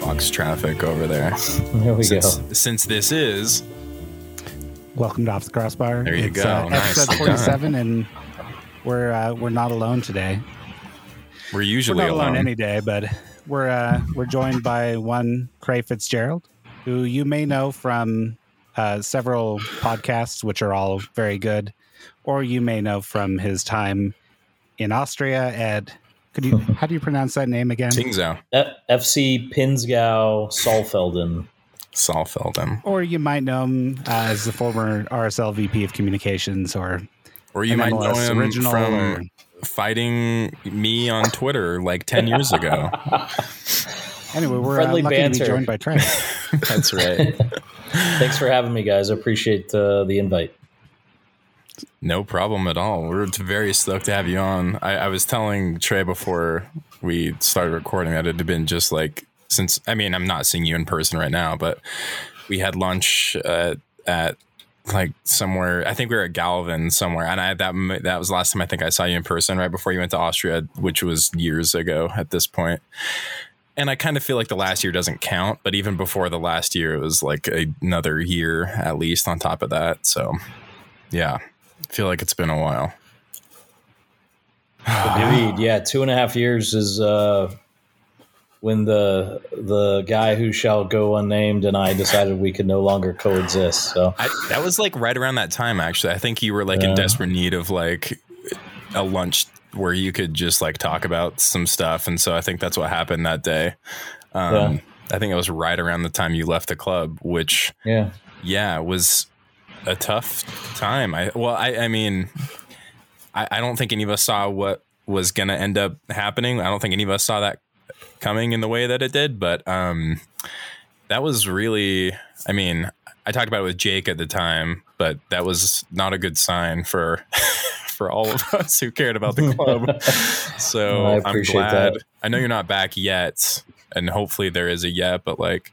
Box traffic over there. There we Since, go. since this is Welcome to Off the Crossbar. There you it's, go. Uh, Nicely episode forty-seven, and we're uh, we're not alone today. we're We're usually not alone alone. any day, but we're uh, we're joined by one Trey Fitzgerald, who you may know from uh, several podcasts, which are all very good, or you may know from his time in Austria at. Could you? How do you pronounce that name again? Tingzhou, F- FC Pinsgau Solfelden. Saalfelden. Or you might know him uh, as the former RSL VP of Communications, or Or you an might know him original, from or- fighting me on Twitter like 10 years ago. anyway, we're uh, Friendly lucky to be joined by Trey. That's right. Thanks for having me, guys. I appreciate uh, the invite. No problem at all. We're very stoked to have you on. I, I was telling Trey before we started recording that it had been just like since I mean I'm not seeing you in person right now, but we had lunch uh, at like somewhere. I think we were at Galvin somewhere, and I that that was the last time I think I saw you in person right before you went to Austria, which was years ago at this point. And I kind of feel like the last year doesn't count, but even before the last year, it was like another year at least on top of that. So, yeah, I feel like it's been a while. Agreed. Yeah, two and a half years is uh, when the the guy who shall go unnamed and I decided we could no longer coexist. So I, that was like right around that time, actually. I think you were like Yeah. in desperate need of like a lunch where you could just like talk about some stuff. And so I think that's what happened that day. Um, Yeah. I think it was right around the time you left the club, which, yeah, yeah, was a tough time. I, well, I, I mean, I, I don't think any of us saw what was going to end up happening. I don't think any of us saw that coming in the way that it did, but um, that was really, I mean, I talked about it with Jake at the time, but that was not a good sign for for all of us who cared about the club. so I I'm glad. that. I know you're not back yet, and hopefully there is a yet, but like,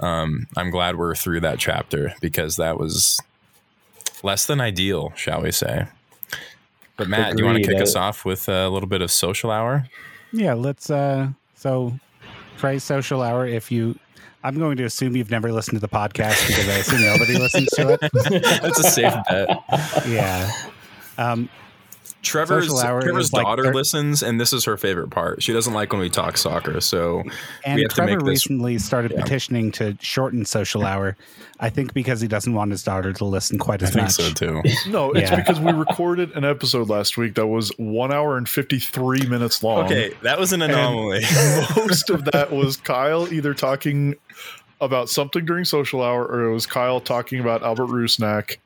um, I'm glad we're through that chapter because that was less than ideal, shall we say. But Matt, do you want to kick I- us off with a little bit of social hour? Yeah, let's. uh So, Trey Social Hour. If you, I'm going to assume you've never listened to the podcast because I assume nobody listens to it. That's a safe bet. Yeah. Um, Trevor's, Trevor's is like daughter listens, and this is her favorite part. She doesn't like when we talk soccer, so and we have to Trevor make this. recently started yeah. petitioning to shorten Social Hour. I think because he doesn't want his daughter to listen quite I as think much. so too. No, it's Yeah. because we recorded an episode last week that was one hour and 53 minutes long. Okay, that was an anomaly. Most of that was Kyle either talking about something during social hour or it was Kyle talking about Albert Rusnak.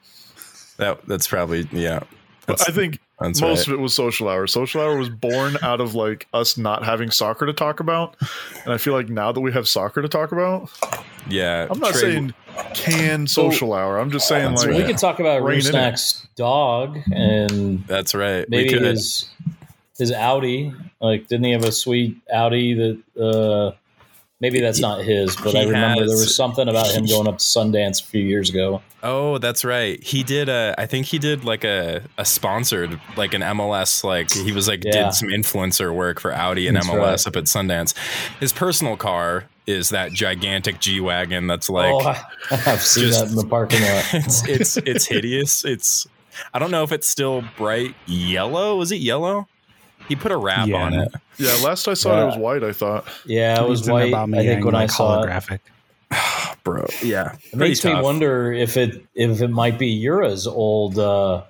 that that's probably yeah. That's, I think that's most right. of it was social hour. Social hour was born out of like us not having soccer to talk about. And I feel like now that we have soccer to talk about, yeah. I'm not Trey- saying can social hour. I'm just saying That's like we right. could talk about Rein in. Rusnak's dog and that's right. maybe we could. his his Audi. Like, didn't he have a sweet Audi that? uh Maybe that's not his, but He I remember there was something about him going up to Sundance a few years ago. Oh, that's right. He did a. I think he did like a a sponsored like an MLS. Like he was like Yeah. did some influencer work for Audi and That's MLS right. up at Sundance. His personal car is that gigantic G wagon. That's like oh, I've seen just- that in the parking lot. it's it's it's hideous. It's I don't know if it's still bright yellow. Was it yellow? He put a wrap Yeah. on it. Yeah, last I saw it, it was white, I thought. Yeah, it was Needs an white. I Aubameyang, think when I like, saw it, holographic. Bro, yeah. it makes me wonder if it if it might be Yura's old uh,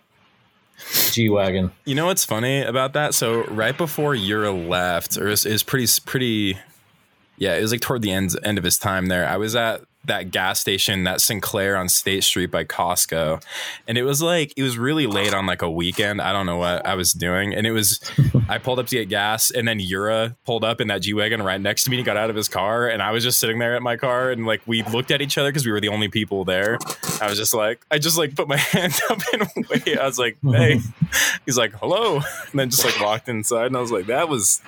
G wagon. You know what's funny about that? So right before Yura left, or is, is pretty pretty, yeah, it was like toward the end end of his time there. I was at that gas station, that Sinclair on State Street by Costco, and it was like it was really late on like a weekend. I don't know what I was doing, and it was I pulled up to get gas, and then Yura pulled up in that G wagon right next to me. and got out of his car, and I was just sitting there at my car, and like we looked at each other because we were the only people there. I was just like, I just like put my hand up and wait. I was like, hey. He's like, hello. And then just like walked inside. And I was like, that was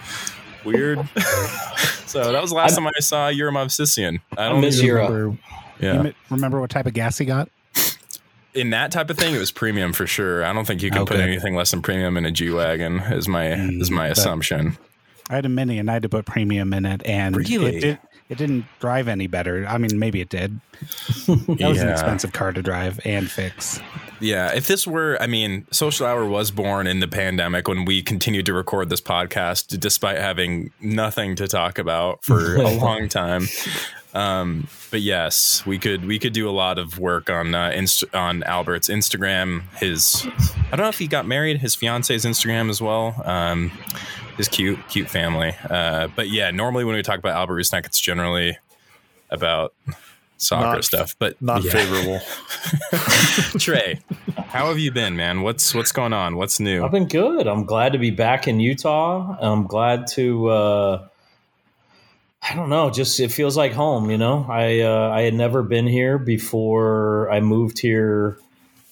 Weird. so that was the last time I saw Yura Movsisyan. I I don't miss even- Remember, yeah. you remember what type of gas he got? in that type of thing, it was premium for sure. I don't think you can put anything less than premium in a G wagon. Is my Mm, is my assumption. I had a mini and I had to put premium in it, and Really? it, did, it didn't drive any better. I mean, maybe it did. That was an expensive car to drive and fix. Yeah, if this were, I mean, Social Hour was born in the pandemic when we continued to record this podcast despite having nothing to talk about for a long time. Um, but yes, we could we could do a lot of work on uh, Inst- on Albert's Instagram. His I don't know if he got married. His fiance's Instagram as well. Um, his cute cute family. Uh, but yeah, normally when we talk about Albert Rusnak, it's generally about soccer Not- stuff. But Not yeah. favorable. Trey, how have you been, man? What's what's going on? What's new? I've been good. I'm glad to be back in Utah. I'm glad to. Uh, I don't know. Just it feels like home. You know, I uh, I had never been here before. I moved here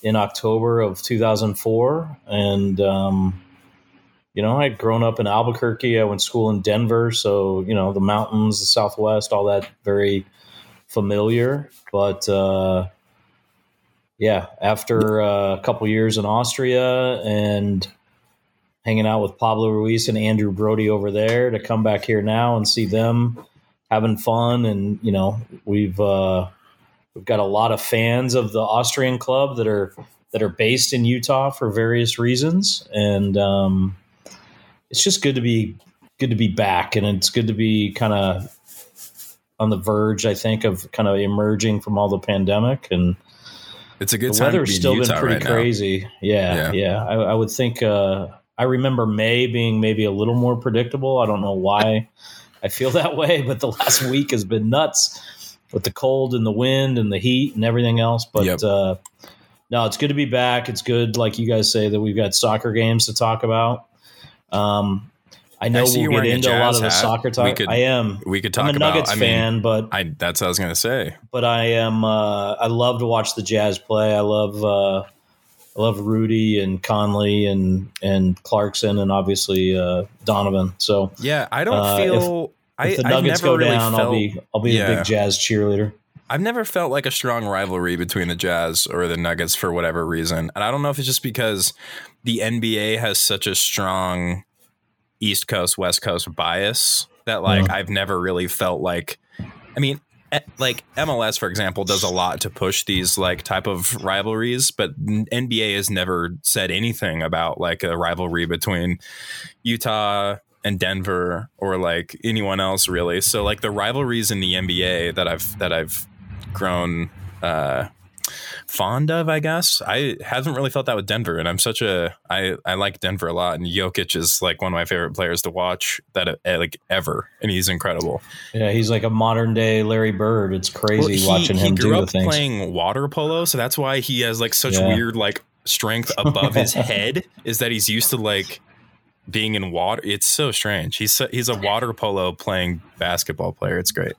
in October of 2004, and um, you know, I'd grown up in Albuquerque. I went to school in Denver, so you know, the mountains, the Southwest, all that very familiar. But uh, yeah, after uh, a couple years in Austria and hanging out with Pablo Ruiz and Andrew Brody over there, to come back here now and see them having fun, and you know, we've uh, we've got a lot of fans of the Austrian club that are that are based in Utah for various reasons, and um, it's just good to be good to be back, and it's good to be kind of on the verge, I think, of kind of emerging from all the pandemic and It's a good the time to weather's be still been pretty right crazy. Yeah, Yeah. yeah. I, I would think. Uh, I remember May being maybe a little more predictable. I don't know why I feel that way, but the last week has been nuts with the cold and the wind and the heat and everything else. But Yep. uh, no, it's good to be back. It's good, like you guys say, that we've got soccer games to talk about. Um, I know I we'll get into a lot of the hat. soccer talk. could I am. We could talk I'm a about. Nuggets I mean, fan, but I that's what I was gonna say. but I am uh, I love to watch the Jazz play. I love uh, I love Rudy and Conley and and Clarkson and obviously uh, Donovan. So Yeah, I don't Uh, feel. I, if the I've Nuggets never go really down, felt. I'll be I'll be a big Jazz cheerleader. I've never felt like a strong rivalry between the Jazz or the Nuggets for whatever reason, and I don't know if it's just because the NBA has such a strong East Coast West Coast bias that like Yeah. I've never really felt like. I mean, like MLS for example does a lot to push these like type of rivalries, but NBA has never said anything about like a rivalry between Utah and Denver or like anyone else really. So like the rivalries in the NBA that I've that I've grown uh fond of, I guess. I haven't really felt that with Denver and I'm such a I I like Denver a lot and Jokic is like one of my favorite players to watch that uh, like ever and he's incredible. Yeah, he's like a modern day Larry Bird. It's crazy Well, he, watching he him grew do the up things. playing water polo, so that's why he has like such Yeah. weird like strength above his head. Is that he's used to like being in water? It's so strange. He's so, he's a water polo playing basketball player. It's great.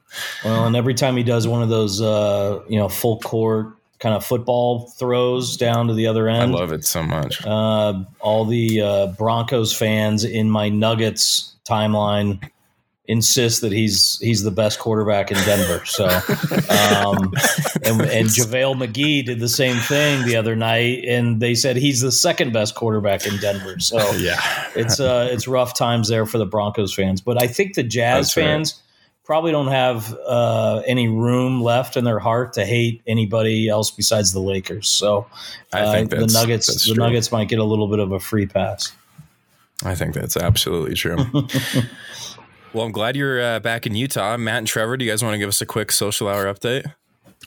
Well, and every time he does one of those, uh, you know, full court kind of football throws down to the other end. I love it so much. uh, all the uh, Broncos fans in my Nuggets timeline insist that he's he's the best quarterback in Denver. So, um, and, and JaVale McGee did the same thing the other night, and they said he's the second best quarterback in Denver. So yeah, it's uh, it's rough times there for the Broncos fans. But I think the Jazz That's right. Fans probably don't have uh, any room left in their heart to hate anybody else besides the Lakers. So I uh, think the Nuggets that's the true. Nuggets might get a little bit of a free pass. I think that's absolutely true. well, I'm glad you're uh, back in Utah. Matt and Trevor, do you guys want to give us a quick social hour update?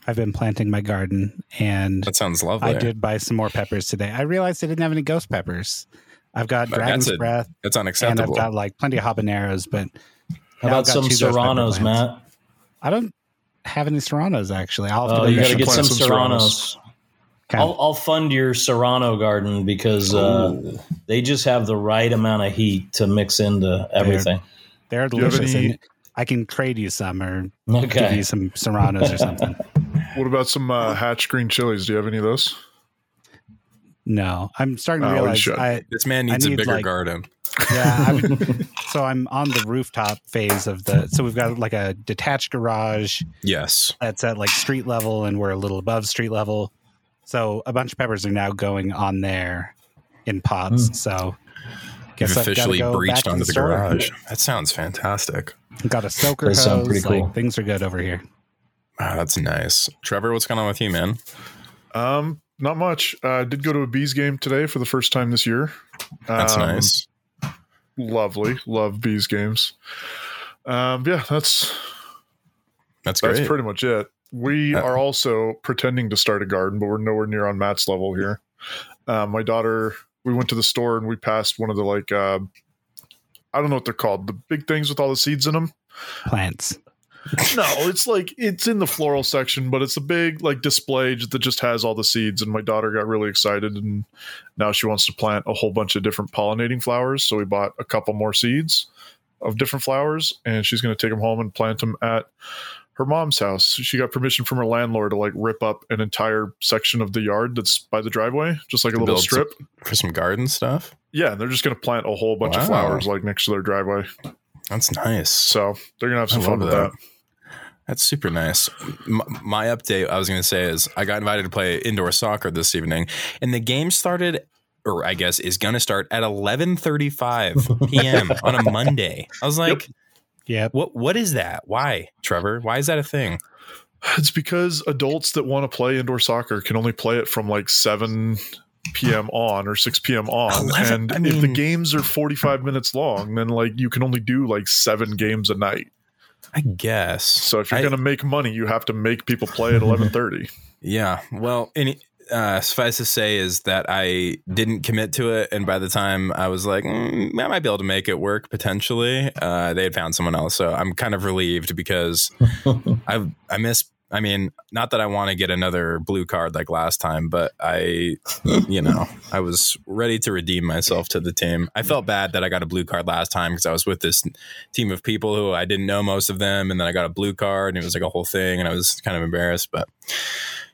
I've been planting my garden and That sounds lovely. I did buy some more peppers today. I realized I didn't have any ghost peppers. I've got But dragon's that's a- breath That's and I've got like plenty of habaneros, but How now about some two ghost pepper Serranos. Matt? I don't have any serranos actually. I'll have to Oh, go you get got to get some some Serranos. Okay. I'll, I'll fund your Serrano garden because uh, they just have the right amount of heat to mix into everything. They're Do you have delicious. any- and I can trade you some or give you some serranos or something. What about some uh, hatch green chilies? Do you have any of those? No, I'm starting to Oh, realize should. I This man needs a need, bigger like- garden. yeah, I'm so I'm on the rooftop phase of the. So we've got like a detached garage Yes. that's at like street level, and we're a little above street level. So a bunch of peppers are now going on there in pots. Hmm. So You've guess I've officially go breached to onto the, store. garage. That sounds fantastic. Got a soaker Does hose. pretty cool. Like things are good over here. Wow, that's nice. Trevor, what's going on with you, man? Um, not much. I uh, did go to a bees game today for the first time this year. That's Um, nice. Lovely, love bees games. Um, yeah, that's That's that's pretty much it. We Uh, are also pretending to start a garden, but we're nowhere near on Matt's level here. Uh, my daughter, we went to the store and we passed one of the like, uh, I don't know what they're called, the big things with all the seeds in them. Plants. No, it's like it's in the floral section, but it's a big like display that just has all the seeds. And my daughter got really excited, and now she wants to plant a whole bunch of different pollinating flowers. So we bought a couple more seeds of different flowers, and she's going to take them home and plant them at her mom's house. She got permission from her landlord to like rip up an entire section of the yard that's by the driveway, just like a little strip. For some garden stuff? Yeah, and they're just going to plant a whole bunch of flowers like next to their driveway. That's nice. So they're going to have some fun with that. that. That's super nice. My update, I was going to say, is I got invited to play indoor soccer this evening, and the game started, or I guess is going to start at 11:35 p.m. on a Monday. I was like, Yep. "What? What is that? Why, Trevor? Why is that a thing?" It's because adults that want to play indoor soccer can only play it from like 7 p.m. on or 6 p.m. on. 11 and I if the games are 45 minutes long, then like you can only do like seven games a night. I guess. So if you're I- going to make money, you have to make people play at 11:30. Yeah. Well, any, uh, suffice to say is that I didn't commit to it, and by the time I was like, mm, I might be able to make it work potentially, uh, they had found someone else. So I'm kind of relieved because I I miss. I mean, not that I want to get another blue card like last time, but I, you know, I was ready to redeem myself to the team. I felt bad that I got a blue card last time because I was with this team of people who I didn't know most of them, and then I got a blue card, and it was like a whole thing, and I was kind of embarrassed, but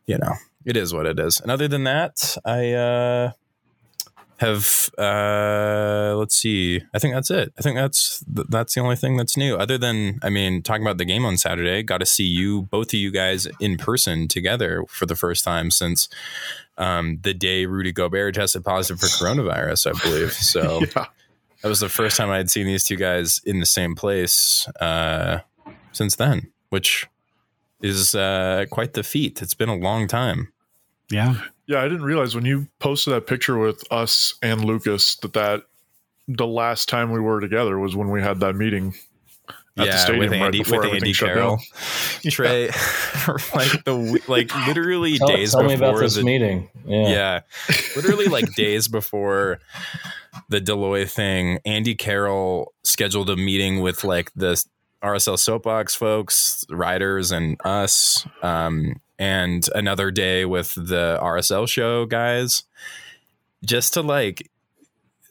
you know, it is what it is. And other than that, I uh, have uh, let's see. I think that's it. I think that's that's the only thing that's new. Other than, I mean, talking about the game on Saturday, got to see you both of you guys in person together for the first time since um, the day Rudy Gobert tested positive for coronavirus, I believe. So yeah. that was the first time I had seen these two guys in the same place uh, since then, which is uh, quite the feat. It's been a long time. Yeah. Yeah, I didn't realize when you posted that picture with us and Lucas that that the last time we were together was when we had that meeting at the stadium with right Andy, before with everything Andy shut Carroll, down. Trey, like the like literally Tell, days tell me before about this the meeting. Yeah. yeah, literally like days before the Dell Loy thing. Andy Carroll scheduled a meeting with like the RSL soapbox folks, writers, and us, um, and another day with the RSL show guys, just to like,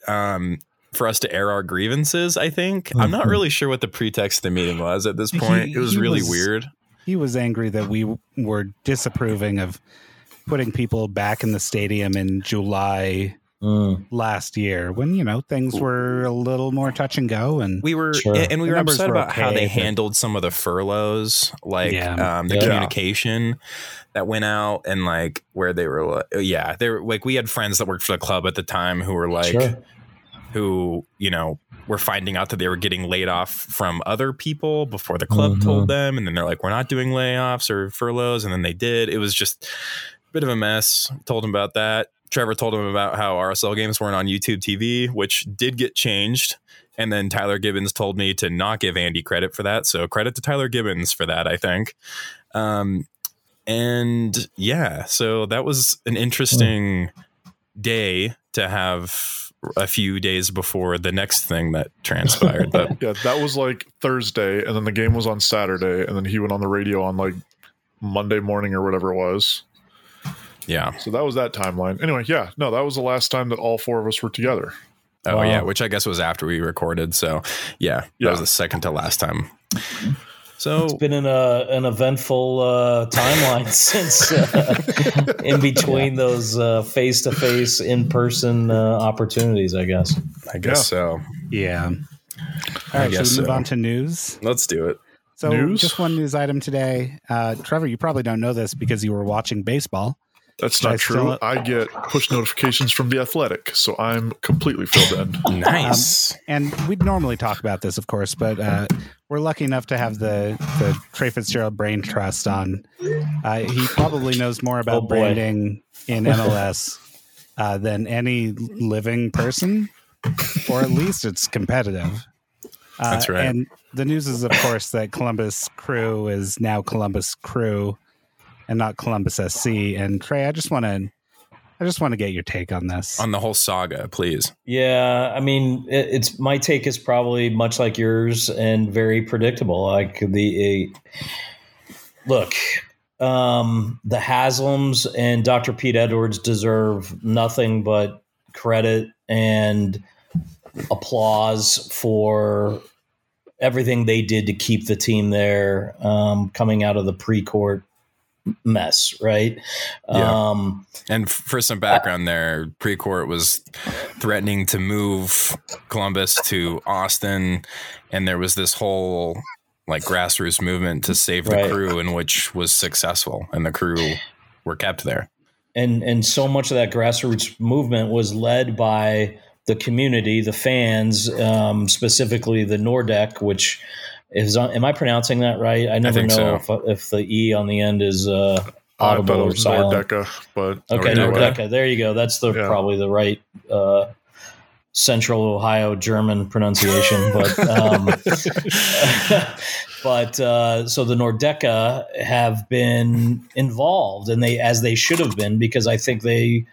um, for us to air our grievances. I think I'm not Mhm. really sure what the pretext of the meeting was at this point. He- it was really was- weird. He was angry that we were disapproving of putting people back in the stadium in July Mm. last year when, you know, things were a little more touch and go. And We were, Sure. and we were upset were about how they but- handled some of the furloughs, like Yeah. um, the Yeah. communication that went out, and like where they were, like, yeah, they were like we had friends that worked for the club at the time who were like, sure. who you know were finding out that they were getting laid off from other people before the club Mhm. told them, and then they're like, we're not doing layoffs or furloughs, and then they did. It was just a bit of a mess. Told them about that. Trevor told him about how RSL games weren't on YouTube TV, which did get changed. And then Tyler Gibbons told me to not give Andy credit for that. So credit to Tyler Gibbons for that, I think. Um, and yeah, so that was an interesting day to have a few days before the next thing that transpired. But Yeah, that was like Thursday, and then the game was on Saturday, and then he went on the radio on like Monday morning or whatever it was. Yeah. So that was that timeline. Anyway, yeah, no, that was the last time that all four of us were together. Oh Wow. yeah, which I guess was after we recorded. So yeah, Yeah. that was the second to last time. So It's been an uh, an eventful uh, timeline since uh, in between those face to face in person opportunities. I guess. I guess Yeah. so. yeah. All right, should we guess move on to news? Let's do it. So, News? just one news item today. Uh, Trevor, you probably don't know this because you were watching baseball. That's I not true. I get push notifications from the Athletic, so I'm completely filled in. Nice. And we'd normally talk about this, of course, but uh, we're lucky enough to have the, the Trey Fitzgerald Brain Trust on. Uh, he probably knows more about Oh, branding in MLS uh, than any living person, or at least it's competitive. Uh, That's right. And the news is, of course, that Columbus Crew is now Columbus Crew and not Columbus SC. And Trey, I just want to. I just want to get your take on this. On the whole saga, please. Yeah, I mean, it, it's my take is probably much like yours and very predictable. Like the uh, look, um, the Haslams and Dr. Pete Edwards deserve nothing but credit and applause for everything they did to keep the team there um, coming out of the Precourt mess, right? Yeah. Um, And for some background there, Precourt was threatening to move Columbus to Austin, and there was this whole like grassroots movement to save the Right. crew, in which was successful, and the crew were kept there. and and so much of that grassroots movement was led by the community, the fans, um, specifically the Nordecke, which is am I pronouncing that right? I never think know so. if, if the e on the end is uh, audible or silent. Nordecke, but Okay. Nordecke. There you go. That's the Yeah. probably the right uh, Central Ohio German pronunciation, but um, but uh, so the Nordecke have been involved, and they as they should have been because I think they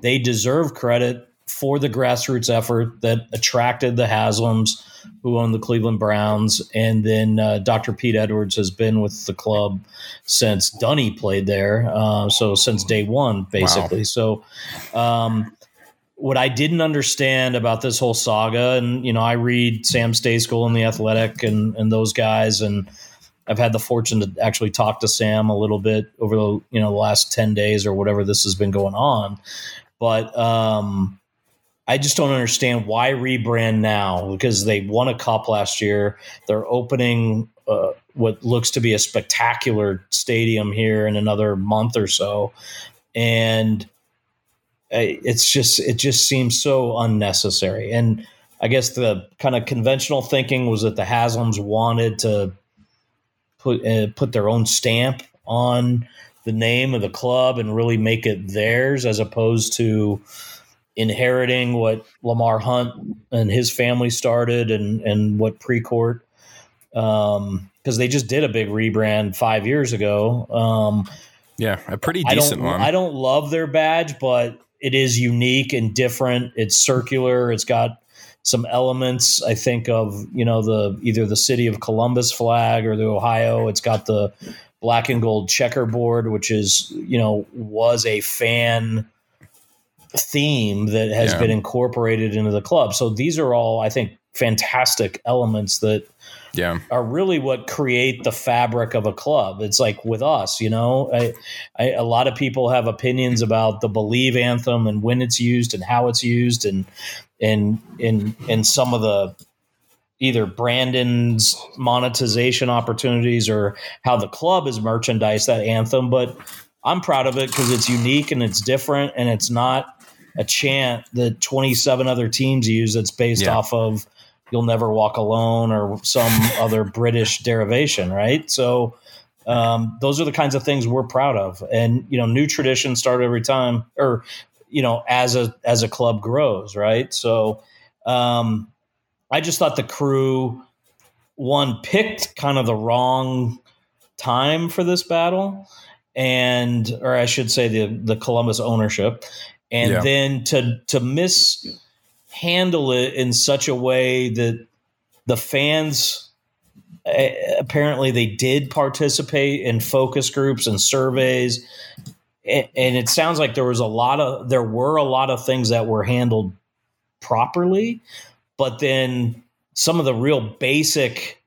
they deserve credit for the grassroots effort that attracted the Haslams, who own the Cleveland Browns, and then uh, Dr. Pete Edwards has been with the club since Dunny played there, uh, so since day one, basically. So, um, what I didn't understand about this whole saga, and you know, I read Sam Stejskal and the Athletic and and those guys, and I've had the fortune to actually talk to Sam a little bit over the you know the last ten days or whatever this has been going on, but um, I just don't understand why rebrand now because they won a cup last year. They're opening uh, what looks to be a spectacular stadium here in another month or so, and it's just it just seems so unnecessary. And I guess the kind of conventional thinking was that the Haslams wanted to put uh, put their own stamp on the name of the club and really make it theirs, as opposed to inheriting what Lamar Hunt and his family started and and what Precourt um because they just did a big rebrand five years ago. Um, Yeah, a pretty decent don't one. I don't love their badge, but it is unique and different. It's circular. It's got some elements I think of, you know, the either the city of Columbus flag or the Ohio. It's got the black and gold checkerboard, which is, you know, was a fan theme that has Yeah. been incorporated into the club. So these are all, I think, fantastic elements that yeah, are really what create the fabric of a club. It's like with us, you know, I, I, a lot of people have opinions about the Believe anthem and when it's used and how it's used, and and in in some of the either Brandon's monetization opportunities or how the club is merchandise that anthem. But I'm proud of it because it's unique and it's different and it's not a chant that 27 other teams use that's based Yeah. off of you'll never walk alone or some other british derivation right? So um, those are the kinds of things we're proud of. And you know new traditions start every time or you know as a as a club grows right? So um, i just thought the crew one picked kind of the wrong time for this battle and or i should say the the columbus ownership and Yeah. then to to mishandle it in such a way that the fans apparently they did participate in focus groups and surveys and, and it sounds like there was a lot of there were a lot of things that were handled properly but then some of the real basic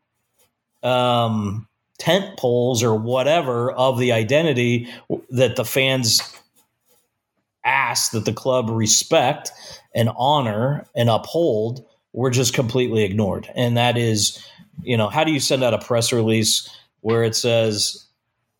um, tent poles or whatever of the identity that the fans ask that the club respect and honor and uphold were just completely ignored. And that is, you know, how do you send out a press release where it says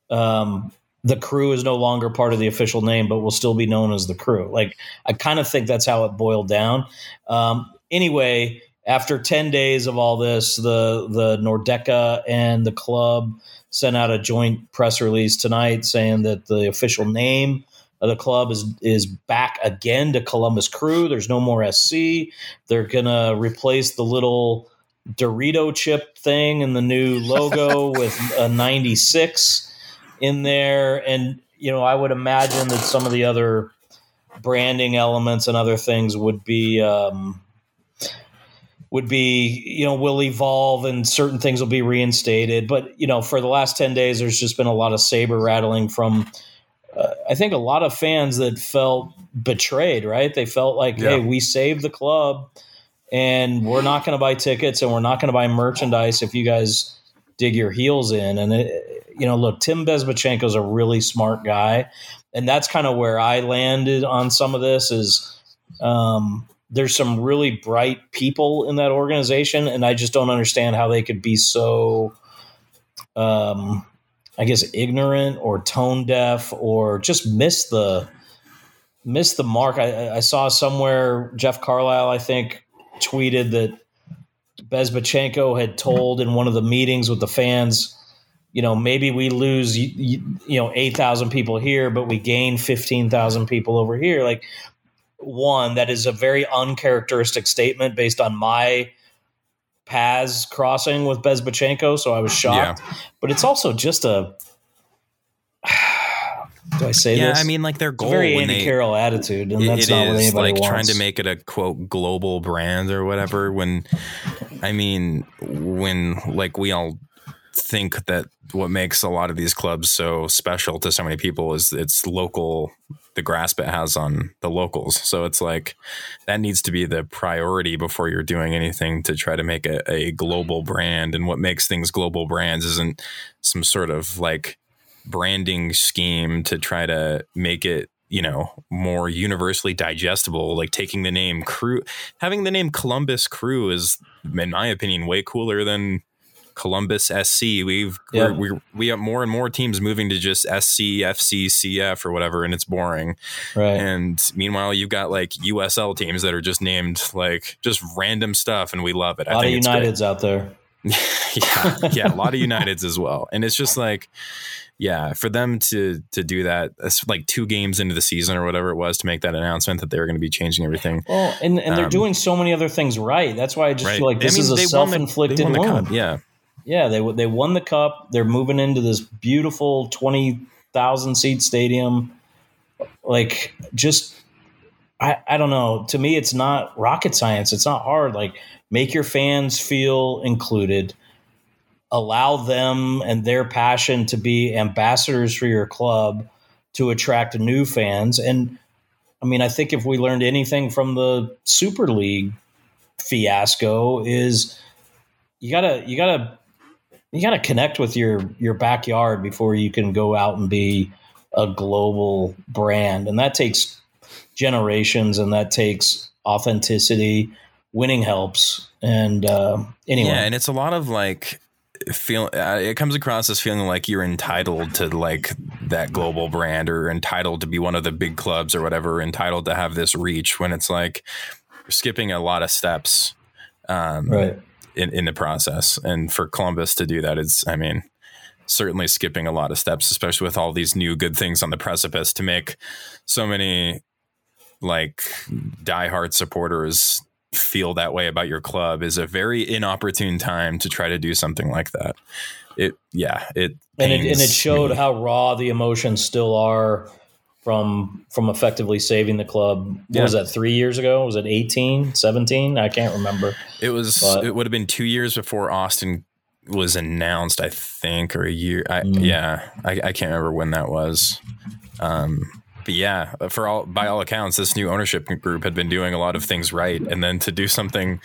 um, the crew is no longer part of the official name, but will still be known as the crew? Like, I kind of think that's how it boiled down. Um, anyway, after 10 days of all this, the, the Nordecke and the club sent out a joint press release tonight saying that the official name the club is is back again to Columbus Crew. There's no more SC. They're gonna replace the little Dorito chip thing and the new logo with a 96 in there. And you know, I would imagine that some of the other branding elements and other things would be. Um, would be you know will evolve and certain things will be reinstated but you know for the last 10 days there's just been a lot of saber rattling from uh, I think a lot of fans that felt betrayed, right? They felt like, yeah. hey, we saved the club and we're not going to buy tickets and we're not going to buy merchandise if you guys dig your heels in. And, it, you know, look, Tim Bezbatchenko is a really smart guy. And that's kind of where I landed on some of this is um, there's some really bright people in that organization. And I just don't understand how they could be so. Um, I guess ignorant or tone deaf or just miss the miss the mark. I, I saw somewhere Jeff Carlisle, I think, tweeted that Bezbatchenko had told in one of the meetings with the fans, you know, maybe we lose, you, you know, 8,000 people here, but we gain 15,000 people over here. Like, one, that is a very uncharacteristic statement based on my paths crossing with Bezbatchenko, so I was shocked. Yeah. But it's also just a. Do I say yeah, this? I mean, like their goal, very Andy they, Carroll attitude, and that's not what anybody like wants. trying to make it a quote global brand or whatever. When, I mean, when like we all think that what makes a lot of these clubs so special to so many people is its local the grasp it has on the locals. So it's like that needs to be the priority before you're doing anything to try to make a, a global mm-hmm. brand. And what makes things global brands isn't some sort of like branding scheme to try to make it you know more universally digestible. Like taking the name crew having the name columbus crew is in my opinion way cooler than Columbus SC. We've yeah. we we have more and more teams moving to just SC, FC, CF or whatever, and it's boring. Right. And meanwhile, you've got like USL teams that are just named like just random stuff, and we love it. A lot of Uniteds out there. yeah, yeah, a lot of Uniteds as well, and it's just like yeah, for them to to do that, it's like two games into the season or whatever it was, to make that announcement that they were going to be changing everything. Well, and, and they're um, doing so many other things right. That's why I just right. feel like this I mean, is a self inflicted wound. Yeah, yeah, they they won the cup. They're moving into this beautiful twenty thousand seat stadium. Like, just I I don't know. To me, it's not rocket science. It's not hard. Like, make your fans feel included. Allow them and their passion to be ambassadors for your club to attract new fans. And I mean, I think if we learned anything from the Super League fiasco, is you gotta you gotta you got to connect with your your backyard before you can go out and be a global brand. And that takes generations and that takes authenticity. Winning helps. And uh, anyway. Yeah and it's a lot of like feel uh, it comes across as feeling like you're entitled to like that global brand or entitled to be one of the big clubs or whatever entitled to have this reach when it's like skipping a lot of steps. Um, right in, in the process. And for Columbus to do that is, I mean, certainly skipping a lot of steps, especially with all these new good things on the precipice to make so many like diehard supporters feel that way about your club is a very inopportune time to try to do something like that. It, yeah, it, and it, and it showed me. how raw the emotions still are from from effectively saving the club. What yeah. was that? Three years ago? Was it 18, 17? I can't remember. It was. But, it would have been two years before Austin was announced, I think, or a year. I, mm. Yeah, I, I, can't remember when that was. Um, but yeah, for all by all accounts, this new ownership group had been doing a lot of things right, and then to do something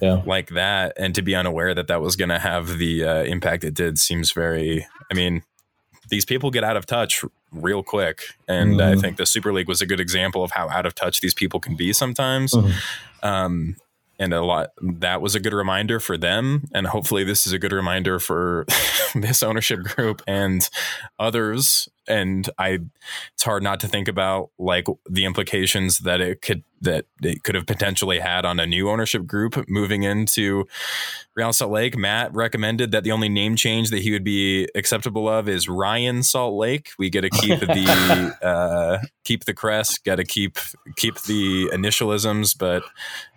yeah. like that and to be unaware that that was going to have the uh, impact it did seems very. I mean, these people get out of touch real quick. And mm-hmm. I think the Super League was a good example of how out of touch these people can be sometimes. Mm-hmm. Um, and a lot that was a good reminder for them and hopefully this is a good reminder for this ownership group and others and i it's hard not to think about like the implications that it could that it could have potentially had on a new ownership group moving into Real Salt Lake. Matt recommended that the only name change that he would be acceptable of is Ryan Salt Lake. We get to keep the uh, keep the crest, got to keep keep the initialisms, but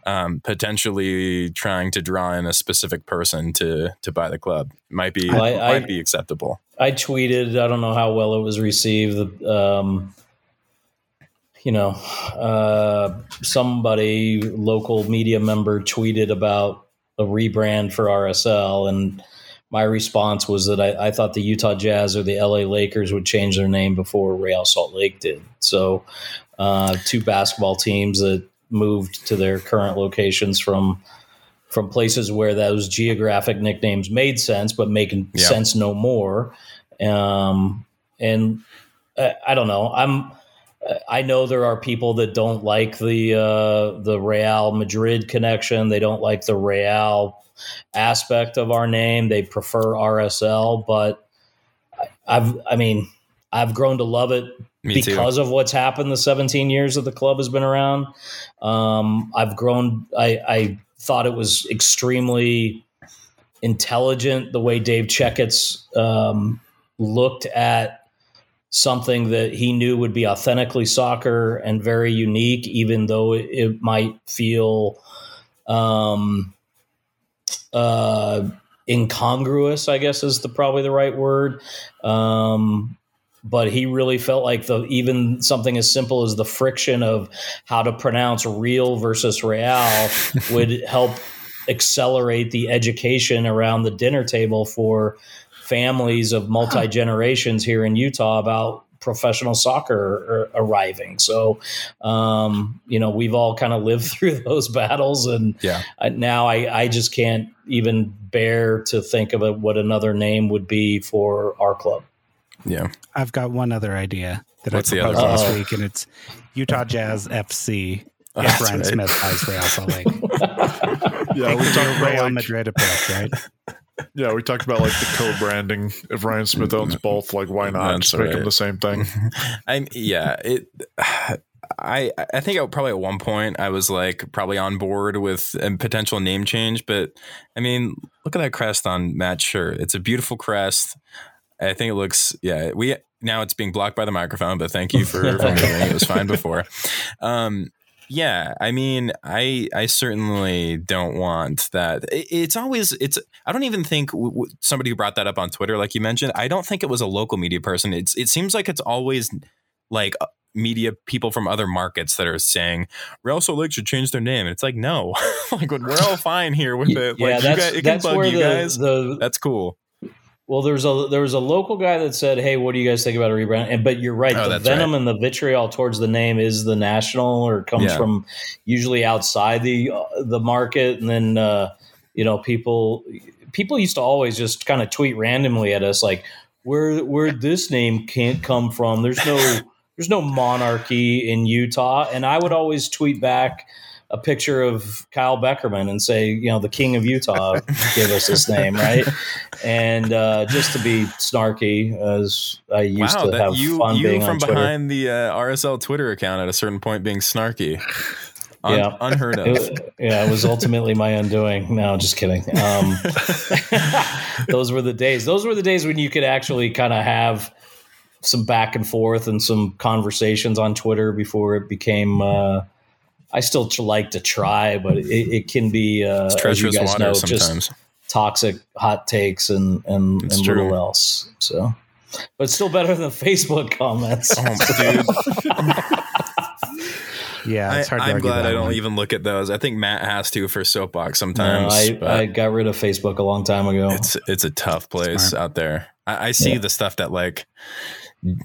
um, potentially trying to draw in a specific person to to buy the club might be I- might I- be acceptable. I tweeted. I don't know how well it was received. Um, you know, uh, somebody local media member tweeted about a rebrand for RSL, and my response was that I, I thought the Utah Jazz or the LA Lakers would change their name before Real Salt Lake did. So, uh, two basketball teams that moved to their current locations from from places where those geographic nicknames made sense, but making Yeah. sense no more. Um, and I, I don't know. I'm. I know there are people that don't like the uh, the Real Madrid connection. They don't like the Real aspect of our name. They prefer RSL, but I've. I mean, I've grown to love it Me too. because of what's happened the 17 years that the club has been around. Um, I've grown. I, I thought it was extremely intelligent the way Dave Checketts um, looked at something that he knew would be authentically soccer and very unique, even though it, it might feel um, uh, incongruous. I guess is the probably the right word. Um, but he really felt like the even something as simple as the friction of how to pronounce real versus real would help accelerate the education around the dinner table for families of multi generations here in Utah about professional soccer arriving. So, um, you know, we've all kind of lived through those battles, and Yeah. Now I, I just can't even bear to think of it, what another name would be for our club. Yeah. I've got one other idea that What's I the other proposed last one? week, and it's Utah Jazz FC. Oh, If that's Ryan right. Smith buys Real Salt Lake, Yeah, we talked about Real like, Madrid approach, right? yeah, we talked about like the co-branding. If Ryan Smith owns mm-hmm. both, like why not That's just make them the same thing? I'm yeah. It. I I think I, probably at one point I was like probably on board with a potential name change, but I mean, look at that crest on Matt's shirt. It's a beautiful crest. I think it looks yeah. We now it's being blocked by the microphone, but thank you for, for moving. It was fine before. Um, yeah, I mean, I I certainly don't want that. It- it's always it's. I don't even think w- w- somebody who brought that up on Twitter, like you mentioned. I don't think it was a local media person. It's it seems like it's always like uh, media people from other markets that are saying Real Salt Lake should change their name. And it's like no, like we're all fine here with it. Like yeah, you that's guys, it can that's you the, guys. the That's cool. Well, there's a there was a local guy that said, "Hey, what do you guys think about a rebrand?" And but you're right, Oh, the venom and the vitriol towards the name is the national, or comes Yeah. from usually outside the uh, the market, and then uh, you know people people used to always just kind of tweet randomly at us like, "Where where this name can't come from?" There's no there's no monarchy in Utah, and I would always tweet back a picture of Kyle Beckerman and say, you know, the king of Utah gave us this name, right? And uh, just to be snarky, as I used wow, to have you fun you being from on Twitter. behind the uh, RSL Twitter account at a certain point being snarky. Un- Yeah. unheard of. It, yeah, it was ultimately my undoing. No, just kidding. Um, those were the days. Those were the days when you could actually kind of have some back and forth and some conversations on Twitter before it became. Uh, I still tr- like to try, but it, it can be uh, it's as you treacherous guys water know, just sometimes. toxic hot takes and and, It's and true. little else. So, but still better than Facebook comments. Oh, dude, Yeah, it's hard to I, am glad I don't one. even look at those. I think Matt has to for soapbox No, sometimes. I, I got rid of Facebook a long time ago. it's it's a tough place Smart. out there. I, I see Yeah. the stuff that like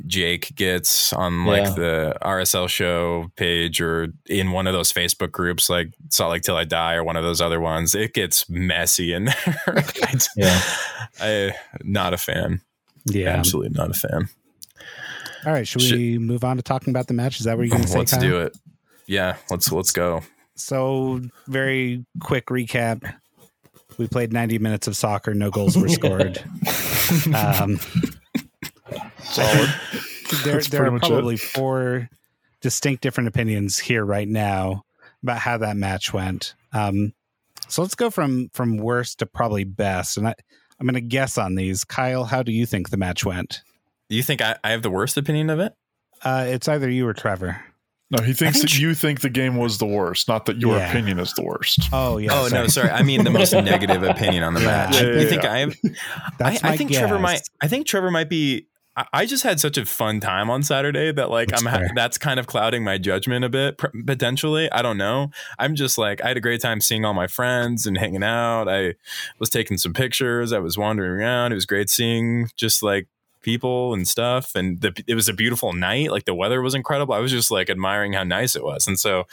Jake gets on like Yeah. the RSL show page or in one of those Facebook groups like Salt Lake Till I Die or one of those other ones. It gets messy in there. It's- Yeah. I not a fan. Yeah. Absolutely not a fan. All right. Should Should- we move on to talking about the match? Is that what you're going to say? Let's Kyle? do it. Yeah, let's let's go. So, very quick recap. We played 90 minutes of soccer. No goals were scored. um, Solid. there, there are much it. probably four distinct different opinions here right now about how that match went. Um, so let's go from from worst to probably best, and I, I'm going to guess on these. Kyle, how do you think the match went? You think I, I have the worst opinion of it? Uh, it's either you or Trevor. No, he thinks think that you think the game was the worst, not that your Yeah. opinion is the worst. Oh yeah. oh no, sorry. I mean the most negative opinion on the match. Yeah, yeah, you yeah. think I have? That's I, my I think Trevor might. I think Trevor might be. I- just had such a fun time on Saturday that like That's I'm ha- that's kind of clouding my judgment a bit potentially. I don't know. I'm just like I had a great time seeing all my friends and hanging out. I was taking some pictures. I was wandering around. It was great seeing just like people and stuff and the, it was a beautiful night like the weather was incredible i was just like admiring how nice it was and so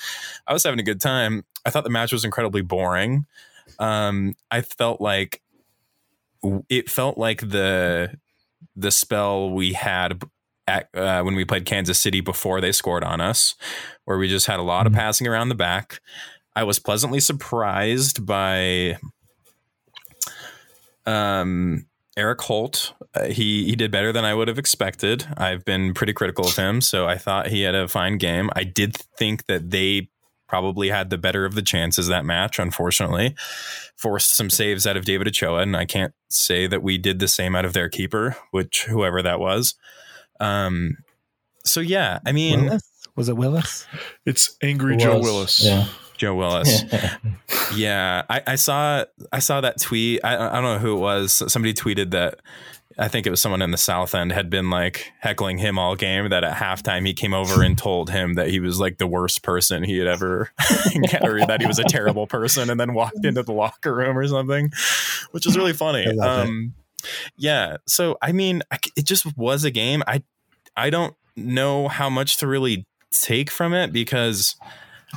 i was having a good time i thought the match was incredibly boring um i felt like it felt like the the spell we had at, uh, when we played Kansas City before they scored on us, where we just had a lot of Mhm. passing around the back. I was pleasantly surprised by um, Erik Holt. Uh, he he did better than I would have expected. I've been pretty critical of him, so I thought he had a fine game. I did think that they probably had the better of the chances that match. Unfortunately, forced some saves out of David Ochoa, and I can't say that we did the same out of their keeper, which whoever that was. Um, so yeah, I mean Willis? Was it Willis? It's angry It Joe Willis. Yeah. Joe Willis. Yeah, I, I saw I saw that tweet. I, I don't know who it was. Somebody tweeted that I think it was someone in the South End had been like heckling him all game. That at halftime he came over and told him that he was like the worst person he had ever encountered. that he was a terrible person, and then walked into the locker room or something, which is really funny. I love it. Um, yeah. So I mean, I it just was a game. I I don't know how much to really take from it because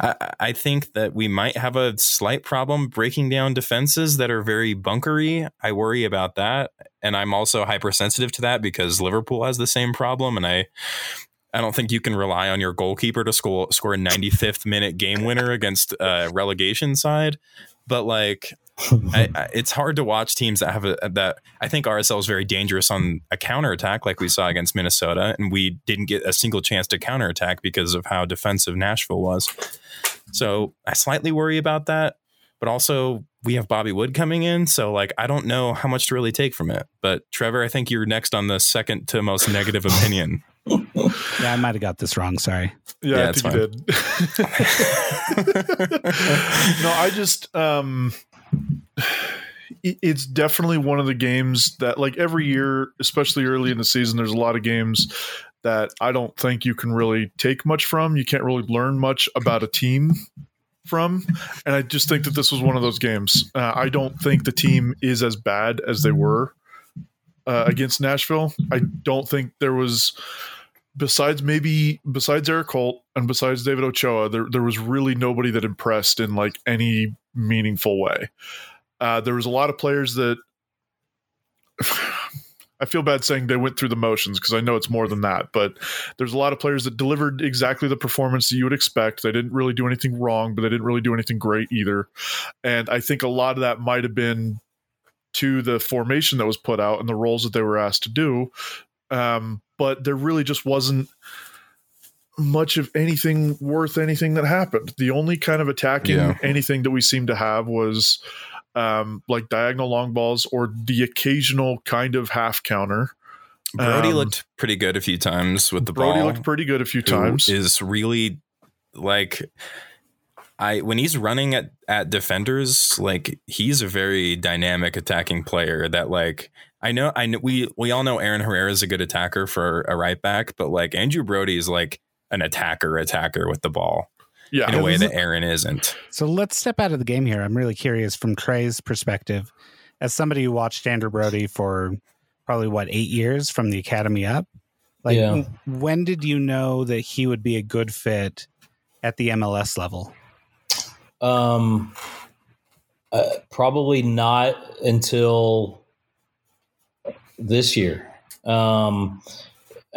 I, I think that we might have a slight problem breaking down defenses that are very bunkery. I worry about that, and I'm also hypersensitive to that because Liverpool has the same problem, and I. I don't think you can rely on your goalkeeper to score score a 95th minute game winner against a relegation side, but like I, I, it's hard to watch teams that have a that I think RSL is very dangerous on a counter attack, like we saw against Minnesota and we didn't get a single chance to counter attack because of how defensive Nashville was. So I slightly worry about that, but also we have Bobby Wood coming in, so like I don't know how much to really take from it. But Trevor, I think you're next on the second to most negative opinion. Yeah, I might have got this wrong. Sorry. Yeah, Yeah, I it's think you did. no, I just um it's definitely one of the games that like every year, especially early in the season, there's a lot of games that I don't think you can really take much from. You can't really learn much about a team from. And I just think that this was one of those games. Uh, I don't think the team is as bad as they were uh, against Nashville. I don't think there was besides maybe besides Erik Holt and besides David Ochoa, there there was really nobody that impressed in like any meaningful way. Uh, there was a lot of players that I feel bad saying they went through the motions because I know it's more than that, but there's a lot of players that delivered exactly the performance that you would expect. They didn't really do anything wrong, but they didn't really do anything great either. And I think a lot of that might have been to the formation that was put out and the roles that they were asked to do. Um, but there really just wasn't much of anything worth anything that happened. The only kind of attacking Yeah. anything that we seemed to have was um, like diagonal long balls or the occasional kind of half counter. Brody Um, looked pretty good a few times with the Brody ball. looked pretty good a few times. Is really like I when he's running at at defenders, like he's a very dynamic attacking player. That like I know I know we we all know Aaron Herrera is a good attacker for a right back, but like Andrew Brody is like an attacker attacker with the ball yeah, in a way that Aaron isn't. So let's step out of the game here. I'm really curious from Trey's perspective, as somebody who watched Andrew Brody for probably what eight years from the academy up. Like, Yeah. when did you know that he would be a good fit at the MLS level? Um, uh, probably not until this year. Um,